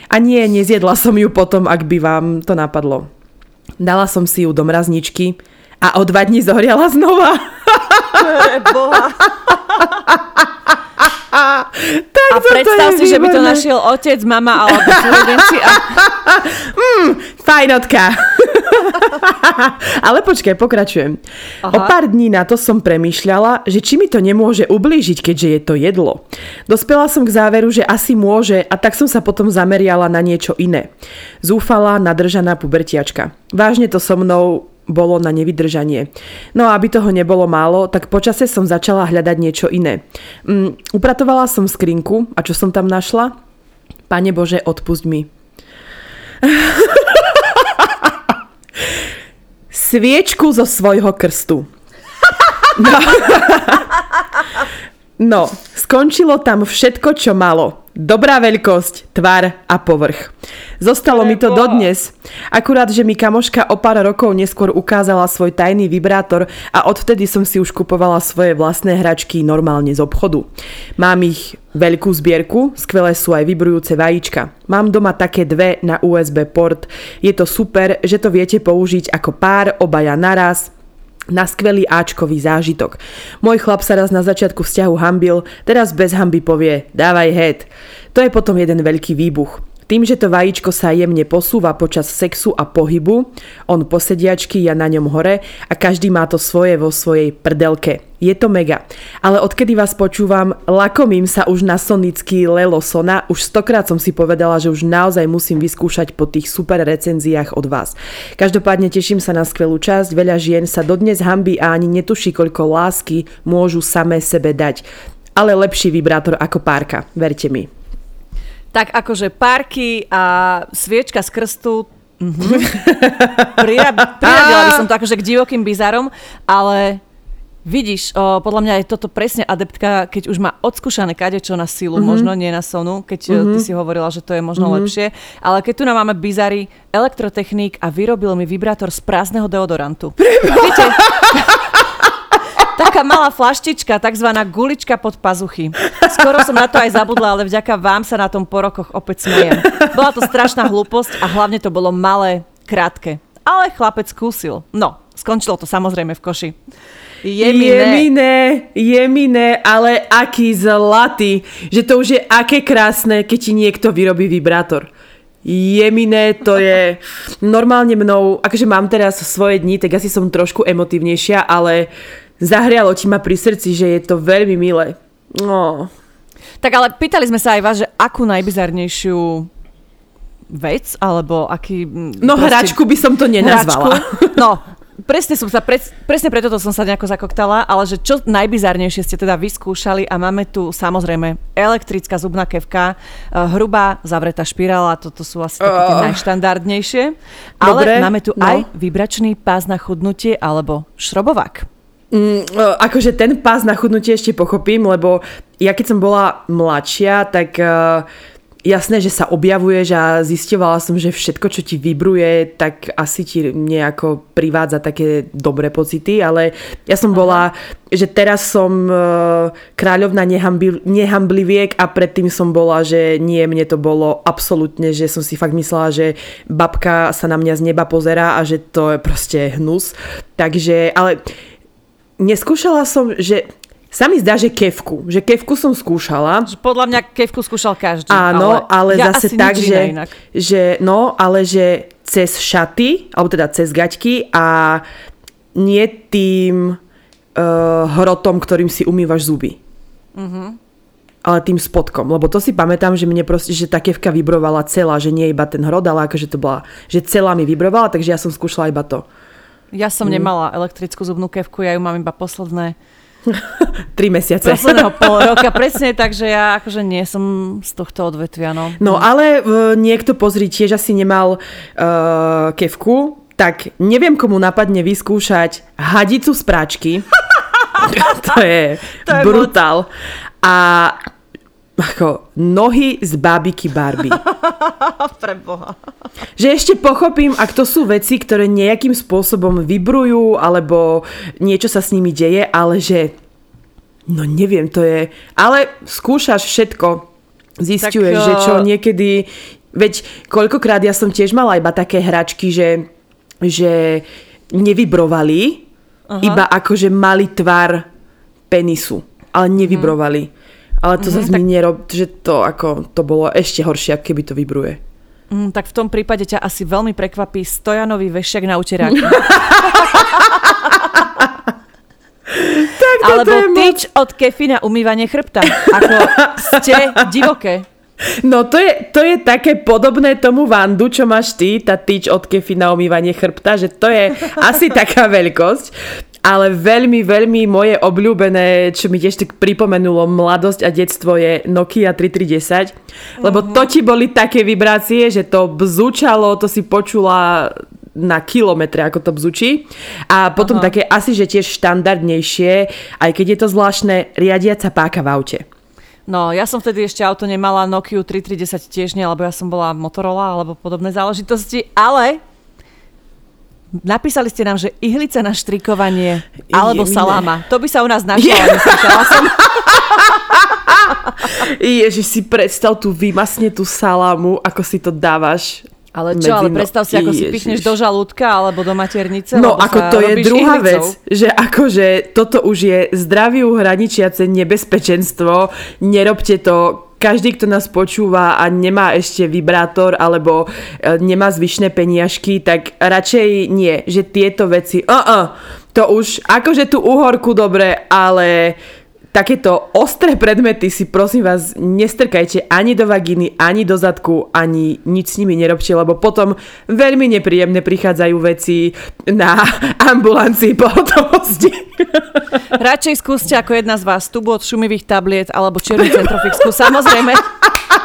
A nie, nezjedla som ju potom, ak by vám to napadlo. Dala som si ju do mrazničky a o dva dní zohriala znova. Tak A predstav si, že by to našiel otec, mama alebo súrodenci a Fajnotka. Ale počkaj, pokračujem. Aha. O pár dní na to som premýšľala, že či mi to nemôže ublížiť, keďže je to jedlo. Dospela som k záveru, že asi môže a tak som sa potom zameriala na niečo iné. Zúfala, nadržaná pubertiačka. Vážne to so mnou bolo na nevydržanie. No a aby toho nebolo málo, tak počase som začala hľadať niečo iné. Um, upratovala som skrinku a čo som tam našla? Pane Bože, odpust mi. Sviečku zo svojho krstu. No. no, skončilo tam všetko, čo malo. Dobrá veľkosť, tvar a povrch. Zostalo mi to dodnes. Akurát, že mi kamoška o pár rokov neskôr ukázala svoj tajný vibrátor a odvtedy som si už kupovala svoje vlastné hračky normálne z obchodu. Mám ich veľkú zbierku, skvelé sú aj vibrujúce vajíčka. Mám doma také dve na USB port. Je to super, že to viete použiť ako pár, obaja naraz, na skvelý Ačkový zážitok. Môj chlap sa raz na začiatku vzťahu hambil, teraz bez hamby povie dávaj head. To je potom jeden veľký výbuch. Tým, že to vajíčko sa jemne posúva počas sexu a pohybu, on posediačky, ja na ňom hore a každý má to svoje vo svojej prdelke. Je to mega. Ale odkedy vás počúvam, lakomím sa už na sonický Lelosona. Už stokrát som si povedala, že už naozaj musím vyskúšať po tých super recenziách od vás. Každopádne teším sa na skvelú časť. Veľa žien sa dodnes hambí a ani netuší, koľko lásky môžu samé sebe dať. Ale lepší vibrátor ako párka, verte mi. Tak akože parky a sviečka z krstu, mm-hmm. priradila by som to akože k divokým bizarom, ale Vidíš, o, podľa mňa je toto presne adeptka, keď už má odskúšané kadečo na silu, mm-hmm. možno nie na sonu, keď mm-hmm. ty si hovorila, že to je možno mm-hmm. lepšie, ale keď tu nám máme bizary, elektrotechnik a vyrobil mi vibrátor z prázdneho deodorantu. Viete, taká malá flaštička, takzvaná gulička pod pazuchy. Skoro som na to aj zabudla, ale vďaka vám sa na tom po rokoch opäť smejem. Bola to strašná hlúposť a hlavne to bolo malé, krátke. Ale chlapec skúsil. No, skončilo to samozrejme v koši. Jeminé. Jeminé, ale aký zlatý. Že to už je aké krásne, keď ti niekto vyrobí vibrátor. Jeminé, to je normálne mnou, akože mám teraz svoje dni, tak asi som trošku emotívnejšia, ale zahrialo ti ma pri srdci, že je to veľmi milé. No. Tak ale pýtali sme sa aj vás, že akú najbizarnejšiu vec, alebo aký... No proste, hračku by som to nenazvala. Hračku, no, presne som sa, pre, presne preto to som sa nejako zakoktala, ale že čo najbizarnejšie ste teda vyskúšali a máme tu samozrejme elektrická zubná kevka, uh, hrubá zavretá špirála, toto sú asi také tie uh, najštandardnejšie, ale Dobre, máme tu no. aj vibračný pás na chudnutie alebo šrobovák. Mm, e, akože ten pás na chudnutie ešte pochopím, lebo ja keď som bola mladšia, tak uh, jasné, že sa objavuješ a zistovala som, že všetko, čo ti vibruje, tak asi ti nejako privádza také dobré pocity, ale ja som bola, že teraz som uh, kráľovna nehambli, nehambliviek a predtým som bola, že nie, mne to bolo absolútne, že som si fakt myslela, že babka sa na mňa z neba pozera a že to je proste hnus. Takže, ale neskúšala som, že sa mi zdá, že kevku. Že kevku som skúšala. Podľa mňa kevku skúšal každý. Áno, ale, ale ja zase tak, že, že, no, ale že cez šaty, alebo teda cez gaťky a nie tým uh, hrotom, ktorým si umývaš zuby. Uh-huh. Ale tým spodkom. Lebo to si pamätám, že mne proste, že tá kevka vibrovala celá, že nie iba ten hrot, ale akože to bola, že celá mi vibrovala, takže ja som skúšala iba to. Ja som mm. nemala elektrickú zubnú kevku, ja ju mám iba posledné Tri mesiace. Posledného pol roka, presne, takže ja akože nie som z tohto odvetvia, no. No ale uh, niekto, pozri, tiež asi nemal uh, kevku, tak neviem, komu napadne vyskúšať hadicu z práčky. to je, to je brutál. Moc. A ako nohy z bábiky Barbie. Preboha. Že ešte pochopím, ak to sú veci, ktoré nejakým spôsobom vibrujú, alebo niečo sa s nimi deje, ale že no neviem, to je... Ale skúšaš všetko. Zistuješ, tak, že čo eh, niekedy... Veď koľkokrát ja som tiež mala iba také hračky, že, že nevibrovali, Aha. iba akože mali tvar penisu, ale nevibrovali. Hmm. Ale to mm-hmm, zase tak... mi nerob, že to ako, to bolo ešte horšie, keby to vybruje. Mm, tak v tom prípade ťa asi veľmi prekvapí stojanový vešiak na uterák. tak Alebo tyč moc... od kefy na umývanie chrbta. Ako ste divoké. No to je, to je také podobné tomu vandu, čo máš ty, tá tyč od kefy na omývanie chrbta, že to je asi taká veľkosť. Ale veľmi, veľmi moje obľúbené, čo mi tiež tak pripomenulo mladosť a detstvo je Nokia 3310, lebo to ti boli také vibrácie, že to bzučalo, to si počula na kilometre, ako to bzučí. A potom Aha. také asi, že tiež štandardnejšie, aj keď je to zvláštne, riadiaca páka v aute. No, ja som vtedy ešte auto nemala, Nokia 3310 tiež nie, lebo ja som bola Motorola alebo podobné záležitosti, ale napísali ste nám, že ihlice na štrikovanie alebo Jemine. saláma. To by sa u nás našlo, ale som. Ježiš, si predstav tú vymasne tú salámu, ako si to dávaš ale čo, ale predstav si, ako si pichneš do žalúdka alebo do maternice. No ako to je druhá ihlicou. vec, že akože toto už je zdraviu hraničiace nebezpečenstvo, nerobte to každý, kto nás počúva a nemá ešte vibrátor alebo e, nemá zvyšné peniažky, tak radšej nie, že tieto veci, uh-uh, to už, akože tú uhorku dobre, ale takéto ostré predmety si prosím vás nestrkajte ani do vagíny, ani do zadku, ani nič s nimi nerobte, lebo potom veľmi nepríjemne prichádzajú veci na ambulancii pohotovosti. Radšej skúste ako jedna z vás tubu od šumivých tabliet alebo čiernu centrofixku. Samozrejme,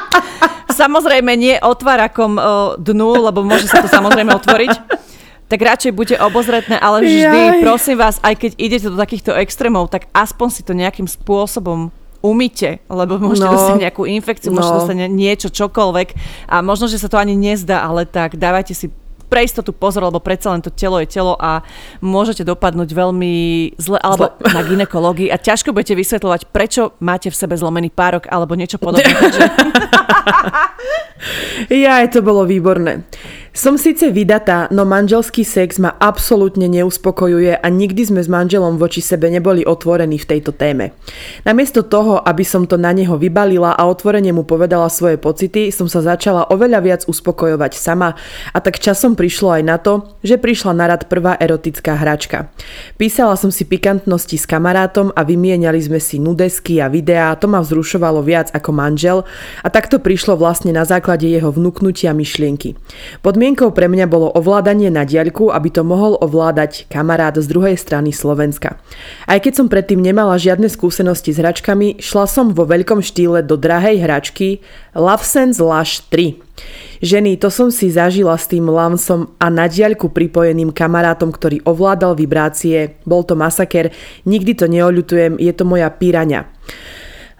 samozrejme nie otvárakom dnu, lebo môže sa to samozrejme otvoriť tak radšej buďte obozretné, ale vždy, Jaj. prosím vás, aj keď idete do takýchto extrémov, tak aspoň si to nejakým spôsobom umýte, lebo môžete no, dostať nejakú infekciu, no. môžete dostať niečo, čokoľvek a možno, že sa to ani nezdá, ale tak dávajte si pre istotu pozor, lebo predsa len to telo je telo a môžete dopadnúť veľmi zle, alebo zle. na ginekológii a ťažko budete vysvetľovať, prečo máte v sebe zlomený párok alebo niečo podobné. Takže... ja, to bolo výborné. Som síce vydatá, no manželský sex ma absolútne neuspokojuje a nikdy sme s manželom voči sebe neboli otvorení v tejto téme. Namiesto toho, aby som to na neho vybalila a otvorene mu povedala svoje pocity, som sa začala oveľa viac uspokojovať sama a tak časom prišlo aj na to, že prišla na rad prvá erotická hračka. Písala som si pikantnosti s kamarátom a vymieniali sme si nudesky a videá, to ma vzrušovalo viac ako manžel a takto prišlo vlastne na základe jeho vnúknutia myšlienky. Podmi- Podmienkou pre mňa bolo ovládanie na diaľku, aby to mohol ovládať kamarát z druhej strany Slovenska. Aj keď som predtým nemala žiadne skúsenosti s hračkami, šla som vo veľkom štýle do drahej hračky LoveSense Lush 3. Ženy, to som si zažila s tým Lansom a na diaľku pripojeným kamarátom, ktorý ovládal vibrácie. Bol to masaker, nikdy to neoľutujem, je to moja píraňa.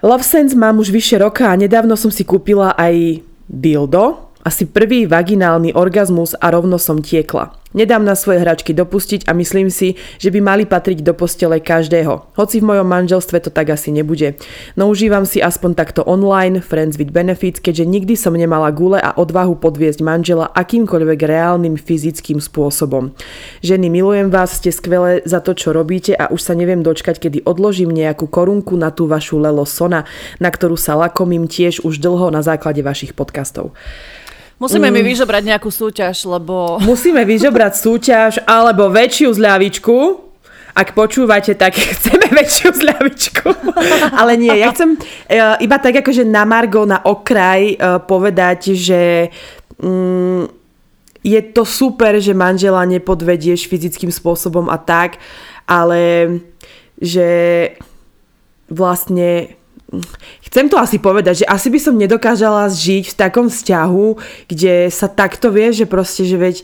LoveSense mám už vyše roka a nedávno som si kúpila aj dildo, asi prvý vaginálny orgazmus a rovno som tiekla. Nedám na svoje hračky dopustiť a myslím si, že by mali patriť do postele každého. Hoci v mojom manželstve to tak asi nebude. No užívam si aspoň takto online, friends with benefits, keďže nikdy som nemala gule a odvahu podviesť manžela akýmkoľvek reálnym fyzickým spôsobom. Ženy, milujem vás, ste skvelé za to, čo robíte a už sa neviem dočkať, kedy odložím nejakú korunku na tú vašu Lelo Sona, na ktorú sa lakomím tiež už dlho na základe vašich podcastov. Musíme mm. mi vyžobrať nejakú súťaž, lebo... Musíme vyžobrať súťaž alebo väčšiu zľavičku. Ak počúvate, tak chceme väčšiu zľavičku. Ale nie, ja chcem uh, iba tak akože na Margo, na okraj uh, povedať, že um, je to super, že manžela nepodvedieš fyzickým spôsobom a tak, ale že vlastne chcem to asi povedať, že asi by som nedokážala žiť v takom vzťahu, kde sa takto vie, že proste, že veď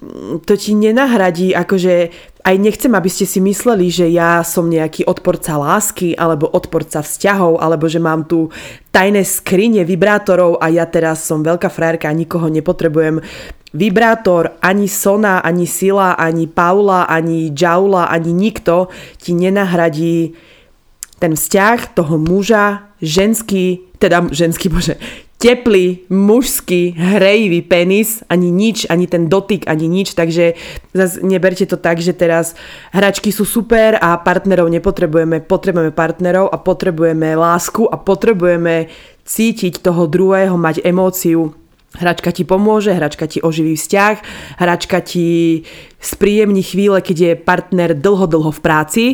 mm, to ti nenahradí, akože aj nechcem, aby ste si mysleli, že ja som nejaký odporca lásky alebo odporca vzťahov, alebo že mám tu tajné skrine vibrátorov a ja teraz som veľká frajerka a nikoho nepotrebujem. Vibrátor, ani Sona, ani Sila, ani Paula, ani Jaula, ani nikto ti nenahradí ten vzťah toho muža, ženský, teda ženský, bože, teplý, mužský, hrejivý penis, ani nič, ani ten dotyk, ani nič, takže zase neberte to tak, že teraz hračky sú super a partnerov nepotrebujeme, potrebujeme partnerov a potrebujeme lásku a potrebujeme cítiť toho druhého, mať emóciu, Hračka ti pomôže, hračka ti oživí vzťah, hračka ti spríjemní chvíle, keď je partner dlho, dlho v práci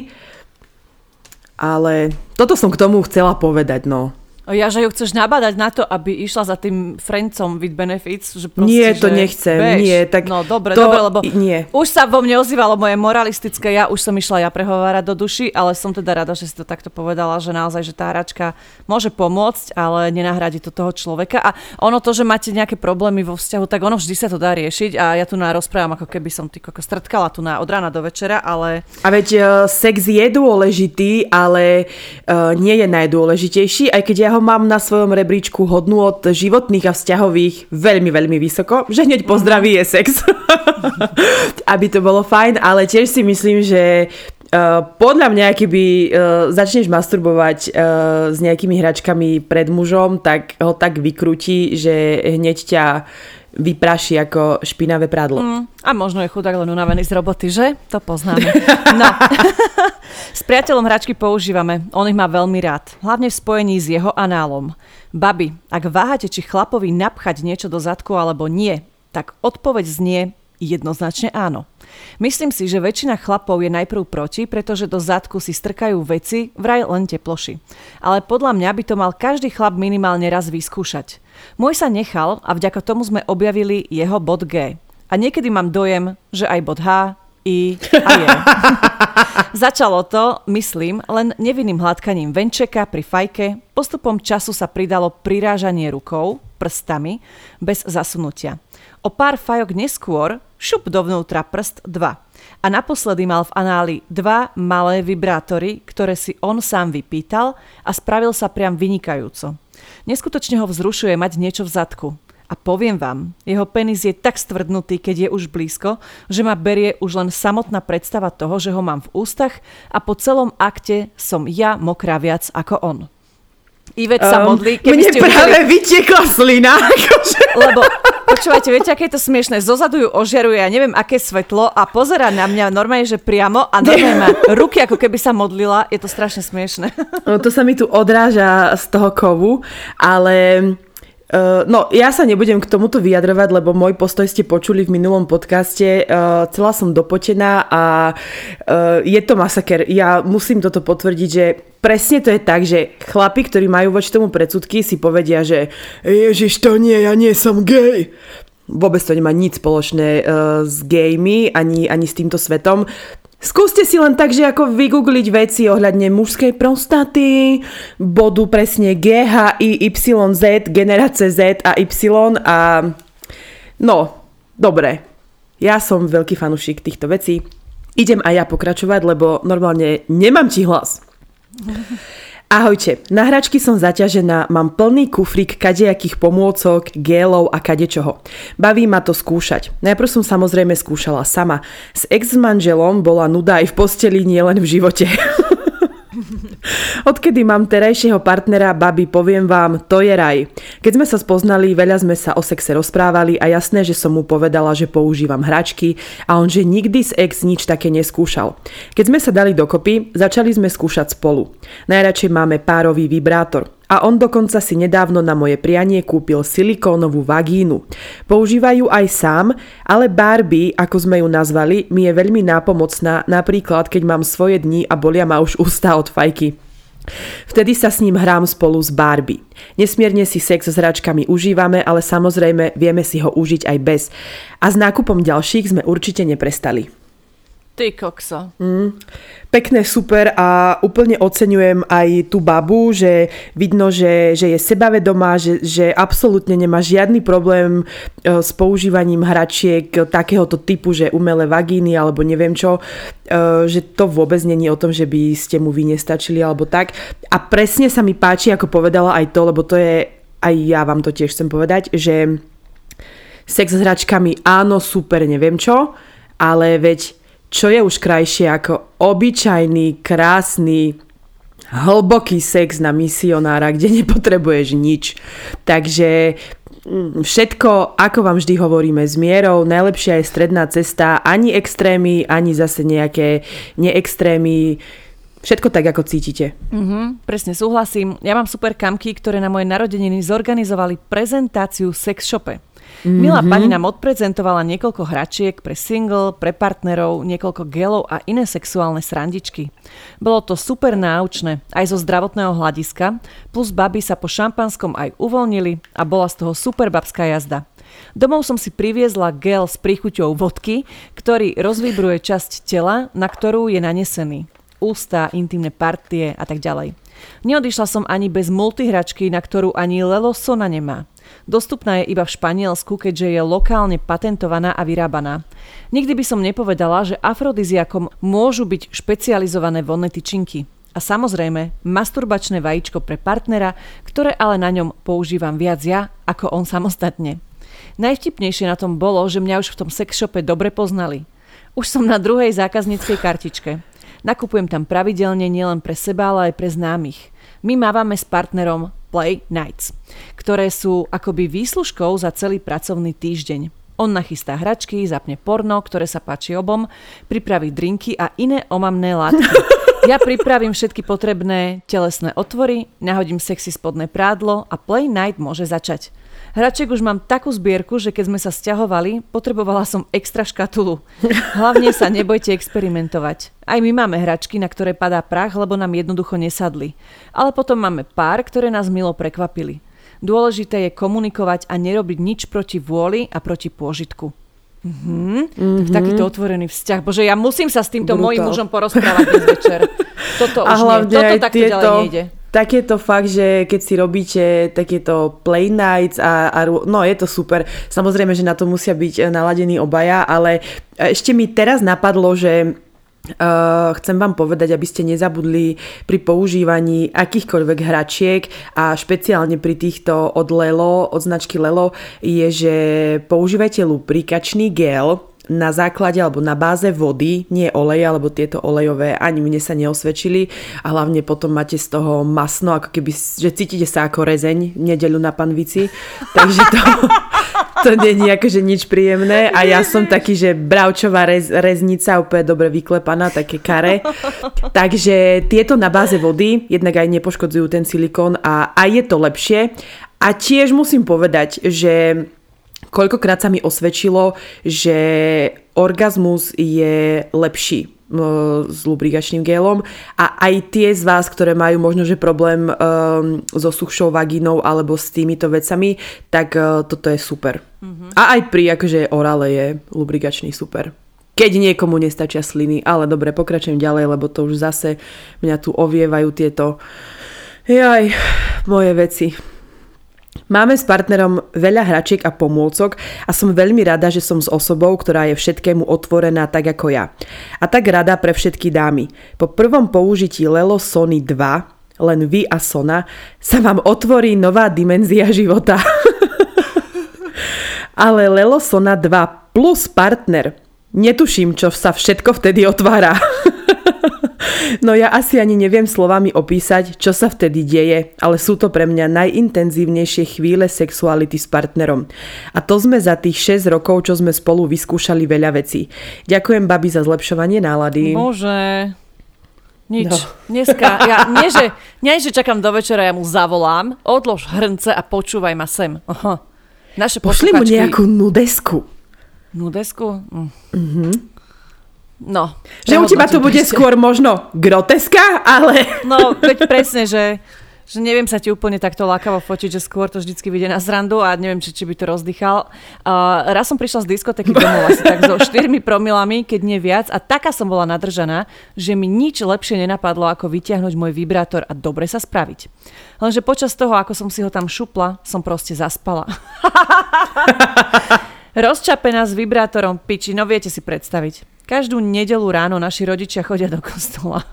ale toto som k tomu chcela povedať, no. Ja, že ju chceš nabádať na to, aby išla za tým Francom with benefits. Že proste, nie, to že nechcem. Bež. Nie, tak no dobre, to, dobre, lebo nie. už sa vo mne ozývalo moje moralistické ja, už som išla ja prehovárať do duši, ale som teda rada, že si to takto povedala, že naozaj, že tá hračka môže pomôcť, ale nenahradí to toho človeka. A ono to, že máte nejaké problémy vo vzťahu, tak ono vždy sa to dá riešiť a ja tu na rozprávam, ako keby som ty koko strtkala tu na od rána do večera, ale... A veď uh, sex je dôležitý, ale uh, nie je najdôležitejší, aj keď ja ho mám na svojom rebríčku hodnú od životných a vzťahových veľmi, veľmi vysoko, že hneď pozdraví je sex. Aby to bolo fajn, ale tiež si myslím, že Uh, podľa mňa, keby uh, začneš masturbovať uh, s nejakými hračkami pred mužom, tak ho tak vykrúti, že hneď ťa vypraší ako špinavé prádlo. Mm, a možno je chudák len unavený z roboty, že? To poznáme. No. s priateľom hračky používame. On ich má veľmi rád. Hlavne v spojení s jeho análom. Babi, ak váhate, či chlapovi napchať niečo do zadku alebo nie, tak odpoveď znie jednoznačne áno. Myslím si, že väčšina chlapov je najprv proti, pretože do zadku si strkajú veci, vraj len teploši. Ale podľa mňa by to mal každý chlap minimálne raz vyskúšať. Môj sa nechal a vďaka tomu sme objavili jeho bod G. A niekedy mám dojem, že aj bod H, I a je. Začalo to, myslím, len nevinným hladkaním venčeka pri fajke, postupom času sa pridalo prirážanie rukou, prstami, bez zasunutia. O pár fajok neskôr šup dovnútra prst 2. A naposledy mal v análi dva malé vibrátory, ktoré si on sám vypýtal a spravil sa priam vynikajúco. Neskutočne ho vzrušuje mať niečo v zadku. A poviem vám, jeho penis je tak stvrdnutý, keď je už blízko, že ma berie už len samotná predstava toho, že ho mám v ústach a po celom akte som ja mokrá viac ako on. Ivet sa um, modlí. Keby mne ste práve uvideli... vytiekla slina. Akože. Lebo, počúvajte, viete, aké je to smiešné? Zozadu ju ožiaruje, ja neviem, aké svetlo a pozera na mňa normálne, že priamo a normálne má ruky, ako keby sa modlila. Je to strašne smiešné. No, to sa mi tu odráža z toho kovu, ale Uh, no, ja sa nebudem k tomuto vyjadrovať, lebo môj postoj ste počuli v minulom podcaste. Uh, celá som dopotená a uh, je to masaker. Ja musím toto potvrdiť, že presne to je tak, že chlapi, ktorí majú voči tomu predsudky, si povedia, že Ježiš, to nie, ja nie som gay. Vôbec to nemá nič spoločné uh, s gejmi ani, ani s týmto svetom. Skúste si len tak, že ako vygoogliť veci ohľadne mužskej prostaty, bodu presne G, H, I, Y, Z, generácie Z a Y a no, dobre. Ja som veľký fanúšik týchto vecí. Idem aj ja pokračovať, lebo normálne nemám ti hlas. Ahojte, na hračky som zaťažená, mám plný kufrík kadejakých pomôcok, gélov a kadečoho. Baví ma to skúšať. Najprv som samozrejme skúšala sama. S ex-manželom bola nuda aj v posteli, nielen v živote. Odkedy mám terajšieho partnera, babi, poviem vám, to je raj. Keď sme sa spoznali, veľa sme sa o sexe rozprávali a jasné, že som mu povedala, že používam hračky a on, že nikdy z ex nič také neskúšal. Keď sme sa dali dokopy, začali sme skúšať spolu. Najradšej máme párový vibrátor a on dokonca si nedávno na moje prianie kúpil silikónovú vagínu. Používajú aj sám, ale Barbie, ako sme ju nazvali, mi je veľmi nápomocná, napríklad keď mám svoje dni a bolia ma už ústa od fajky. Vtedy sa s ním hrám spolu s Barbie. Nesmierne si sex s hračkami užívame, ale samozrejme vieme si ho užiť aj bez. A s nákupom ďalších sme určite neprestali. Ty kokso. Mm, pekné, super a úplne oceňujem aj tú babu, že vidno, že, že je sebavedomá, že, že absolútne nemá žiadny problém e, s používaním hračiek takéhoto typu, že umelé vagíny alebo neviem čo, e, že to vôbec není o tom, že by ste mu vy nestačili alebo tak. A presne sa mi páči, ako povedala aj to, lebo to je, aj ja vám to tiež chcem povedať, že sex s hračkami áno, super, neviem čo, ale veď čo je už krajšie ako obyčajný, krásny, hlboký sex na misionára, kde nepotrebuješ nič. Takže mm, všetko, ako vám vždy hovoríme, s mierou, najlepšia je stredná cesta, ani extrémy, ani zase nejaké neextrémy, všetko tak, ako cítite. Mm-hmm, presne súhlasím. Ja mám super kamky, ktoré na moje narodeniny zorganizovali prezentáciu sex shope. Mm-hmm. Milá pani nám odprezentovala niekoľko hračiek pre single, pre partnerov, niekoľko gelov a iné sexuálne srandičky. Bolo to super náučné, aj zo zdravotného hľadiska, plus baby sa po šampanskom aj uvoľnili a bola z toho super babská jazda. Domov som si priviezla gel s príchuťou vodky, ktorý rozvibruje časť tela, na ktorú je nanesený. Ústa, intimné partie a tak ďalej. Neodišla som ani bez multihračky, na ktorú ani Lelo Sona nemá. Dostupná je iba v Španielsku, keďže je lokálne patentovaná a vyrábaná. Nikdy by som nepovedala, že afrodiziakom môžu byť špecializované vonné tyčinky. A samozrejme, masturbačné vajíčko pre partnera, ktoré ale na ňom používam viac ja, ako on samostatne. Najvtipnejšie na tom bolo, že mňa už v tom sex shope dobre poznali. Už som na druhej zákazníckej kartičke. Nakupujem tam pravidelne nielen pre seba, ale aj pre známych. My mávame s partnerom Play Nights, ktoré sú akoby výslužkou za celý pracovný týždeň. On nachystá hračky, zapne porno, ktoré sa páči obom, pripraví drinky a iné omamné látky. Ja pripravím všetky potrebné telesné otvory, nahodím sexy spodné prádlo a Play Night môže začať. Hračiek už mám takú zbierku, že keď sme sa stiahovali, potrebovala som extra škatulu. Hlavne sa nebojte experimentovať. Aj my máme hračky, na ktoré padá prach, lebo nám jednoducho nesadli. Ale potom máme pár, ktoré nás milo prekvapili. Dôležité je komunikovať a nerobiť nič proti vôli a proti pôžitku. Mhm. Mm-hmm. Tak takýto otvorený vzťah. Bože, ja musím sa s týmto Brutál. mojim mužom porozprávať dnes večer. Toto už a nie. Toto takto tieto... ďalej nejde tak je to fakt, že keď si robíte takéto play nights a, a no je to super. Samozrejme, že na to musia byť eh, naladení obaja, ale eh, ešte mi teraz napadlo, že Uh, chcem vám povedať, aby ste nezabudli pri používaní akýchkoľvek hračiek a špeciálne pri týchto od Lelo, od značky Lelo, je, že používajte lubrikačný gel, na základe alebo na báze vody, nie oleje, alebo tieto olejové ani mne sa neosvedčili a hlavne potom máte z toho masno, ako keby, že cítite sa ako rezeň nedeľu na panvici, takže to, to nie je akože nič príjemné a ja som taký, že bravčová rez, reznica, úplne dobre vyklepaná, také kare. Takže tieto na báze vody jednak aj nepoškodzujú ten silikón a aj je to lepšie. A tiež musím povedať, že koľkokrát sa mi osvedčilo, že orgazmus je lepší s lubrikačným gélom a aj tie z vás, ktoré majú možno, že problém um, so suchšou vagínou alebo s týmito vecami, tak uh, toto je super. Mm-hmm. A aj pri akože orale je lubrikačný super. Keď niekomu nestačia sliny, ale dobre, pokračujem ďalej, lebo to už zase mňa tu ovievajú tieto jaj, moje veci. Máme s partnerom veľa hračiek a pomôcok a som veľmi rada, že som s osobou, ktorá je všetkému otvorená tak ako ja. A tak rada pre všetky dámy. Po prvom použití Lelo Sony 2, len vy a Sona, sa vám otvorí nová dimenzia života. Ale Lelo Sona 2 plus partner, netuším, čo sa všetko vtedy otvára. No ja asi ani neviem slovami opísať, čo sa vtedy deje, ale sú to pre mňa najintenzívnejšie chvíle sexuality s partnerom. A to sme za tých 6 rokov, čo sme spolu vyskúšali veľa vecí. Ďakujem babi za zlepšovanie nálady. Bože, nič. No. Dneska, ja nie že, nie, že čakám do večera, ja mu zavolám, odlož hrnce a počúvaj ma sem. Aha. Naše Pošli mu nejakú nudesku. Nudesku? Mm. Mm-hmm. No. Že u teba to bude ešte. skôr možno groteska, ale... No, veď presne, že, že neviem sa ti úplne takto lákavo fotiť, že skôr to vždycky vyjde na zrandu a neviem, či, či by to rozdychal. Uh, raz som prišla z diskotéky domov asi tak so 4 promilami, keď nie viac a taká som bola nadržaná, že mi nič lepšie nenapadlo, ako vyťahnuť môj vibrátor a dobre sa spraviť. Lenže počas toho, ako som si ho tam šupla, som proste zaspala. Rozčapená s vibrátorom piči, no viete si predstaviť. Každú nedelu ráno naši rodičia chodia do kostola.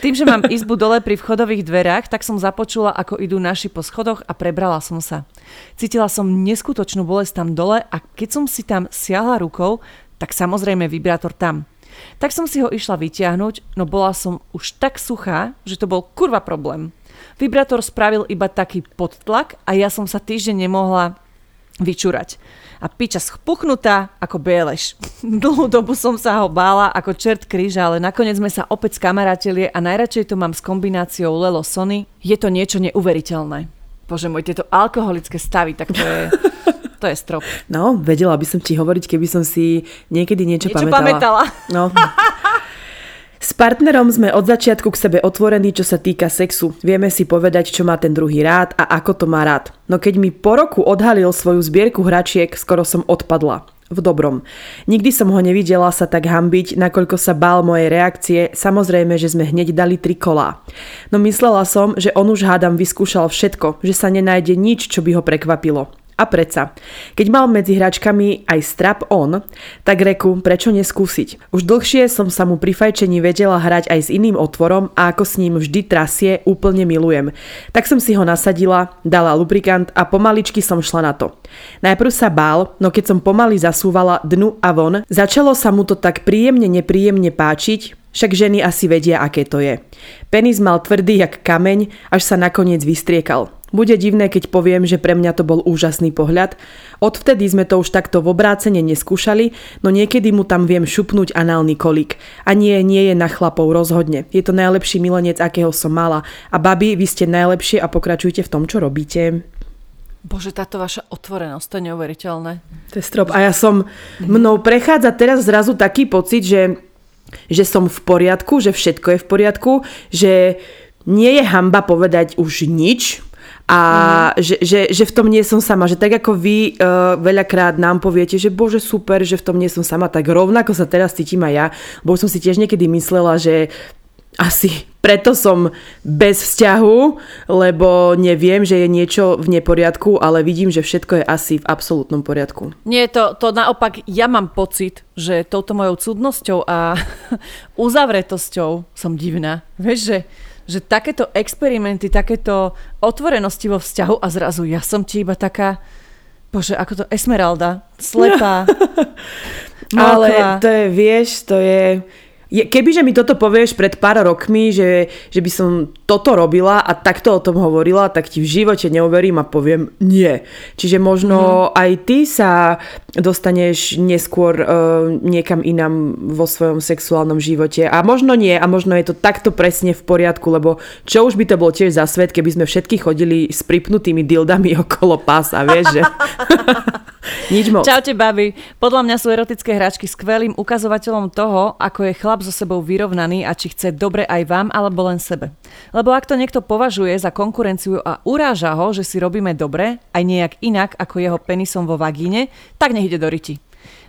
Tým, že mám izbu dole pri vchodových dverách, tak som započula, ako idú naši po schodoch a prebrala som sa. Cítila som neskutočnú bolesť tam dole a keď som si tam siahla rukou, tak samozrejme vibrátor tam. Tak som si ho išla vytiahnuť, no bola som už tak suchá, že to bol kurva problém. Vibrátor spravil iba taký podtlak a ja som sa týždeň nemohla vyčúrať a piča spuchnutá ako bieleš. Dlhú dobu som sa ho bála ako čert kríža, ale nakoniec sme sa opäť skamarátili a najradšej to mám s kombináciou Lelo Sony. Je to niečo neuveriteľné. Bože môj, tieto alkoholické stavy, tak to je... To je strop. No, vedela by som ti hovoriť, keby som si niekedy niečo, Niečo pamätala. pamätala. No. S partnerom sme od začiatku k sebe otvorení, čo sa týka sexu. Vieme si povedať, čo má ten druhý rád a ako to má rád. No keď mi po roku odhalil svoju zbierku hračiek, skoro som odpadla. V dobrom. Nikdy som ho nevidela sa tak hambiť, nakoľko sa bál mojej reakcie, samozrejme, že sme hneď dali tri kolá. No myslela som, že on už hádam vyskúšal všetko, že sa nenájde nič, čo by ho prekvapilo. A predsa, keď mal medzi hračkami aj strap on, tak reku, prečo neskúsiť. Už dlhšie som sa mu pri fajčení vedela hrať aj s iným otvorom a ako s ním vždy trasie, úplne milujem. Tak som si ho nasadila, dala lubrikant a pomaličky som šla na to. Najprv sa bál, no keď som pomaly zasúvala dnu a von, začalo sa mu to tak príjemne nepríjemne páčiť, však ženy asi vedia, aké to je. Penis mal tvrdý jak kameň, až sa nakoniec vystriekal. Bude divné, keď poviem, že pre mňa to bol úžasný pohľad. Odvtedy sme to už takto v obrácene neskúšali, no niekedy mu tam viem šupnúť análny kolík. A nie, nie je na chlapov rozhodne. Je to najlepší milenec, akého som mala. A babi, vy ste najlepšie a pokračujte v tom, čo robíte. Bože, táto vaša otvorenosť, to je neuveriteľné. To je strop. A ja som, mnou prechádza teraz zrazu taký pocit, že, že som v poriadku, že všetko je v poriadku, že nie je hamba povedať už nič, a mm. že, že, že v tom nie som sama, že tak ako vy uh, veľakrát nám poviete, že bože super, že v tom nie som sama, tak rovnako sa teraz cítim aj ja, bo som si tiež niekedy myslela, že asi preto som bez vzťahu, lebo neviem, že je niečo v neporiadku, ale vidím, že všetko je asi v absolútnom poriadku. Nie, to, to naopak, ja mám pocit, že touto mojou cudnosťou a uzavretosťou som divná. Vieš, že že takéto experimenty, takéto otvorenosti vo vzťahu a zrazu ja som ti iba taká, bože, ako to Esmeralda, slepá. Ale to je, vieš, to je je, kebyže mi toto povieš pred pár rokmi, že, že by som toto robila a takto o tom hovorila, tak ti v živote neuverím a poviem nie. Čiže možno mm. aj ty sa dostaneš neskôr uh, niekam inám vo svojom sexuálnom živote. A možno nie, a možno je to takto presne v poriadku, lebo čo už by to bolo tiež za svet, keby sme všetky chodili s pripnutými dildami okolo pása, vieš, že... Nič moc. Čaute, babi. Podľa mňa sú erotické hračky skvelým ukazovateľom toho, ako je chlap so sebou vyrovnaný a či chce dobre aj vám alebo len sebe. Lebo ak to niekto považuje za konkurenciu a uráža ho, že si robíme dobre, aj nejak inak ako jeho penisom vo vagíne, tak nech ide do riti.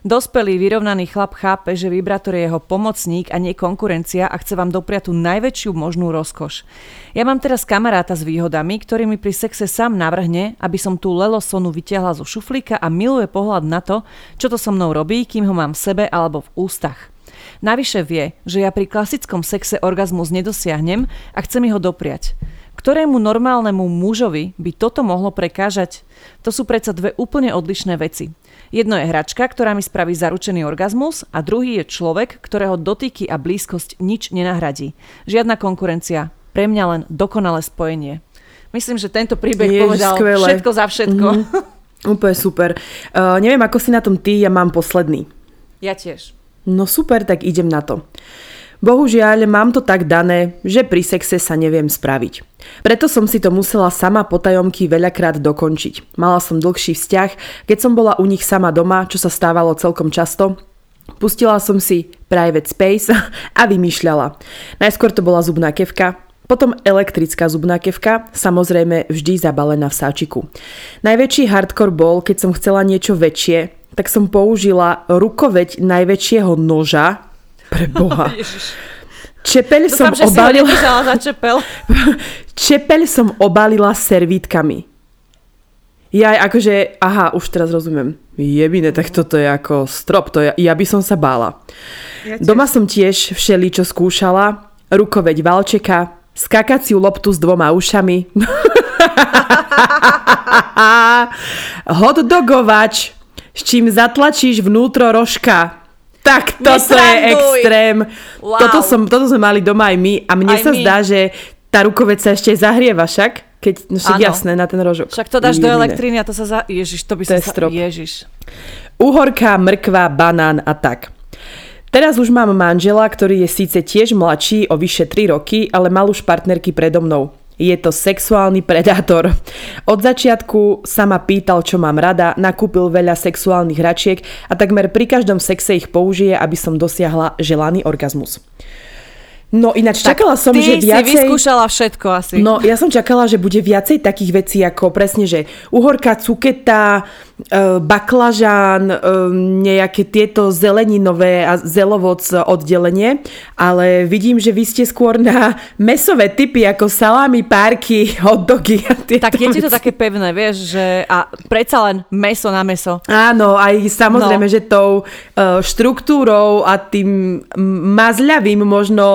Dospelý vyrovnaný chlap chápe, že vibrátor je jeho pomocník a nie konkurencia a chce vám dopriať tú najväčšiu možnú rozkoš. Ja mám teraz kamaráta s výhodami, ktorý mi pri sexe sám navrhne, aby som tú lelosonu vytiahla zo šuflíka a miluje pohľad na to, čo to so mnou robí, kým ho mám v sebe alebo v ústach. Navyše vie, že ja pri klasickom sexe orgazmus nedosiahnem a chce mi ho dopriať. Ktorému normálnemu mužovi by toto mohlo prekážať? To sú predsa dve úplne odlišné veci. Jedno je hračka, ktorá mi spraví zaručený orgazmus a druhý je človek, ktorého dotyky a blízkosť nič nenahradí. Žiadna konkurencia. Pre mňa len dokonalé spojenie. Myslím, že tento príbeh Jež, povedal skvelé. všetko za všetko. Mm-hmm. Úplne super. Uh, neviem, ako si na tom ty, ja mám posledný. Ja tiež. No super, tak idem na to. Bohužiaľ, mám to tak dané, že pri sexe sa neviem spraviť. Preto som si to musela sama potajomky veľakrát dokončiť. Mala som dlhší vzťah, keď som bola u nich sama doma, čo sa stávalo celkom často, Pustila som si private space a vymýšľala. Najskôr to bola zubná kevka, potom elektrická zubná kevka, samozrejme vždy zabalená v sáčiku. Najväčší hardcore bol, keď som chcela niečo väčšie, tak som použila rukoveď najväčšieho noža, pre Boha. Čepeľ som Dúfam, obalila... za čepel. čepeľ som obalila servítkami. Ja akože, aha, už teraz rozumiem. Jebine, tak toto je ako strop, to ja, ja by som sa bála. Ja Doma som tiež všeli, čo skúšala. Rukoveď valčeka, skakaciu loptu s dvoma ušami. Hotdogovač, s čím zatlačíš vnútro rožka. Tak toto je extrém. Wow. Toto, som, toto sme mali doma aj my a mne aj sa my. zdá, že tá rukoveď sa ešte zahrieva však. Keď, no však ano. jasné, na ten rožok. Však to dáš do elektriny a to sa za... Ježiš, to by to sa... Strop. Ježiš. Uhorka, mrkva, banán a tak. Teraz už mám manžela, ktorý je síce tiež mladší o vyše 3 roky, ale mal už partnerky predo mnou. Je to sexuálny predátor. Od začiatku sa ma pýtal, čo mám rada, nakúpil veľa sexuálnych hračiek a takmer pri každom sexe ich použije, aby som dosiahla želaný orgazmus. No ináč tak čakala som, že viacej... si vyskúšala všetko asi. No ja som čakala, že bude viacej takých vecí ako presne, že uhorka, cuketa, baklažán, e, nejaké tieto zeleninové a zelovoc oddelenie, ale vidím, že vy ste skôr na mesové typy ako salámy, párky, hotdogy a tieto Tak je ti to také pevné, vieš, že a predsa len meso na meso. Áno, aj samozrejme, no. že tou uh, štruktúrou a tým mazľavým možno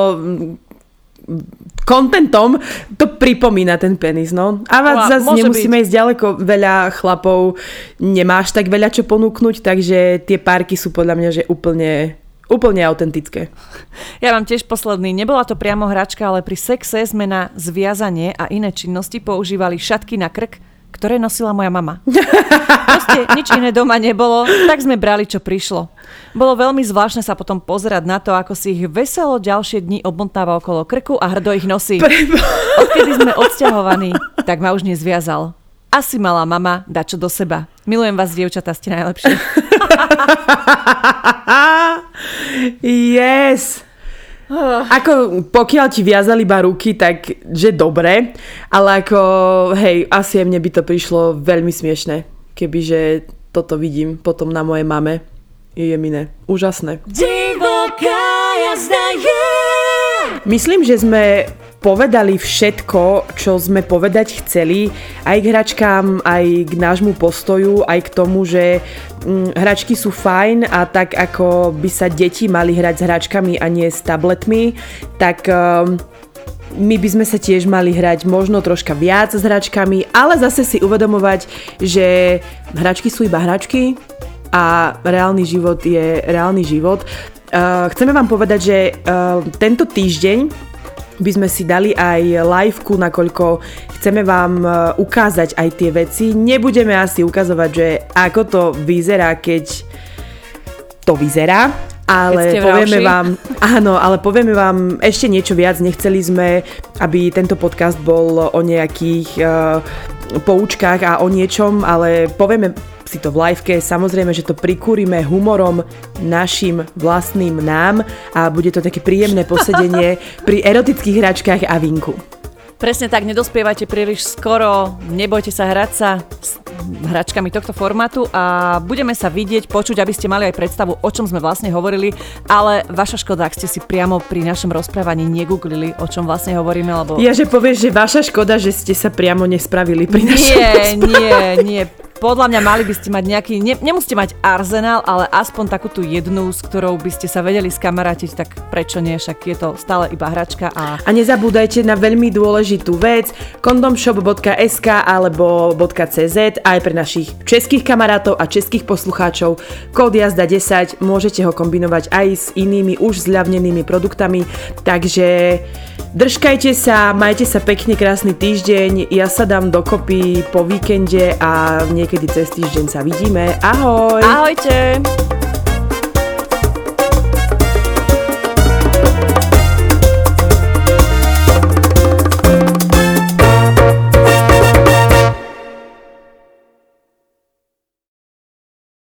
kontentom to pripomína ten penis, no. A vás zase nemusíme byť. ísť ďaleko, veľa chlapov nemáš tak veľa čo ponúknuť, takže tie párky sú podľa mňa, že úplne Úplne autentické. Ja mám tiež posledný. Nebola to priamo hračka, ale pri sexe sme na zviazanie a iné činnosti používali šatky na krk, ktoré nosila moja mama. Proste nič iné doma nebolo, tak sme brali, čo prišlo. Bolo veľmi zvláštne sa potom pozerať na to, ako si ich veselo ďalšie dni obmontáva okolo krku a hrdo ich nosí. Odkedy sme odsťahovaní, tak ma už nezviazal. Asi mala mama dať čo do seba. Milujem vás, dievčatá, ste najlepšie. yes! Ako pokiaľ ti viazali iba ruky, tak že dobre, ale ako hej, asi aj mne by to prišlo veľmi smiešne, kebyže toto vidím potom na mojej mame. Je jemine. Úžasné. Divoká jazda je. Myslím, že sme povedali všetko, čo sme povedať chceli, aj k hračkám, aj k nášmu postoju, aj k tomu, že hm, hračky sú fajn a tak ako by sa deti mali hrať s hračkami a nie s tabletmi, tak hm, my by sme sa tiež mali hrať možno troška viac s hračkami, ale zase si uvedomovať, že hračky sú iba hračky a reálny život je reálny život. Uh, chceme vám povedať, že uh, tento týždeň by sme si dali aj liveku, nakoľko chceme vám e, ukázať aj tie veci. Nebudeme asi ukazovať, že ako to vyzerá, keď to vyzerá, ale povieme vám, áno, ale povieme vám ešte niečo viac. Nechceli sme, aby tento podcast bol o nejakých uh, poučkách a o niečom, ale povieme si to v liveke. Samozrejme, že to prikúrime humorom našim vlastným nám a bude to také príjemné posedenie pri erotických hračkách a vinku. Presne tak, nedospievajte príliš skoro, nebojte sa hrať sa s hračkami tohto formátu a budeme sa vidieť, počuť, aby ste mali aj predstavu, o čom sme vlastne hovorili, ale vaša škoda, ak ste si priamo pri našom rozprávaní negooglili, o čom vlastne hovoríme, lebo... Ja, že povieš, že vaša škoda, že ste sa priamo nespravili pri našom Nie, rozprávaní. nie, nie, podľa mňa mali by ste mať nejaký, ne, nemusíte mať arzenál, ale aspoň takú tú jednu, s ktorou by ste sa vedeli skamarátiť, tak prečo nie, však je to stále iba hračka. A, a nezabúdajte na veľmi dôležitú vec, kondomshop.sk alebo .cz aj pre našich českých kamarátov a českých poslucháčov. Kód jazda 10, môžete ho kombinovať aj s inými už zľavnenými produktami, takže držkajte sa, majte sa pekne, krásny týždeň, ja sa dám dokopy po víkende a nie niekedy cez týždeň sa vidíme. Ahoj! Ahojte!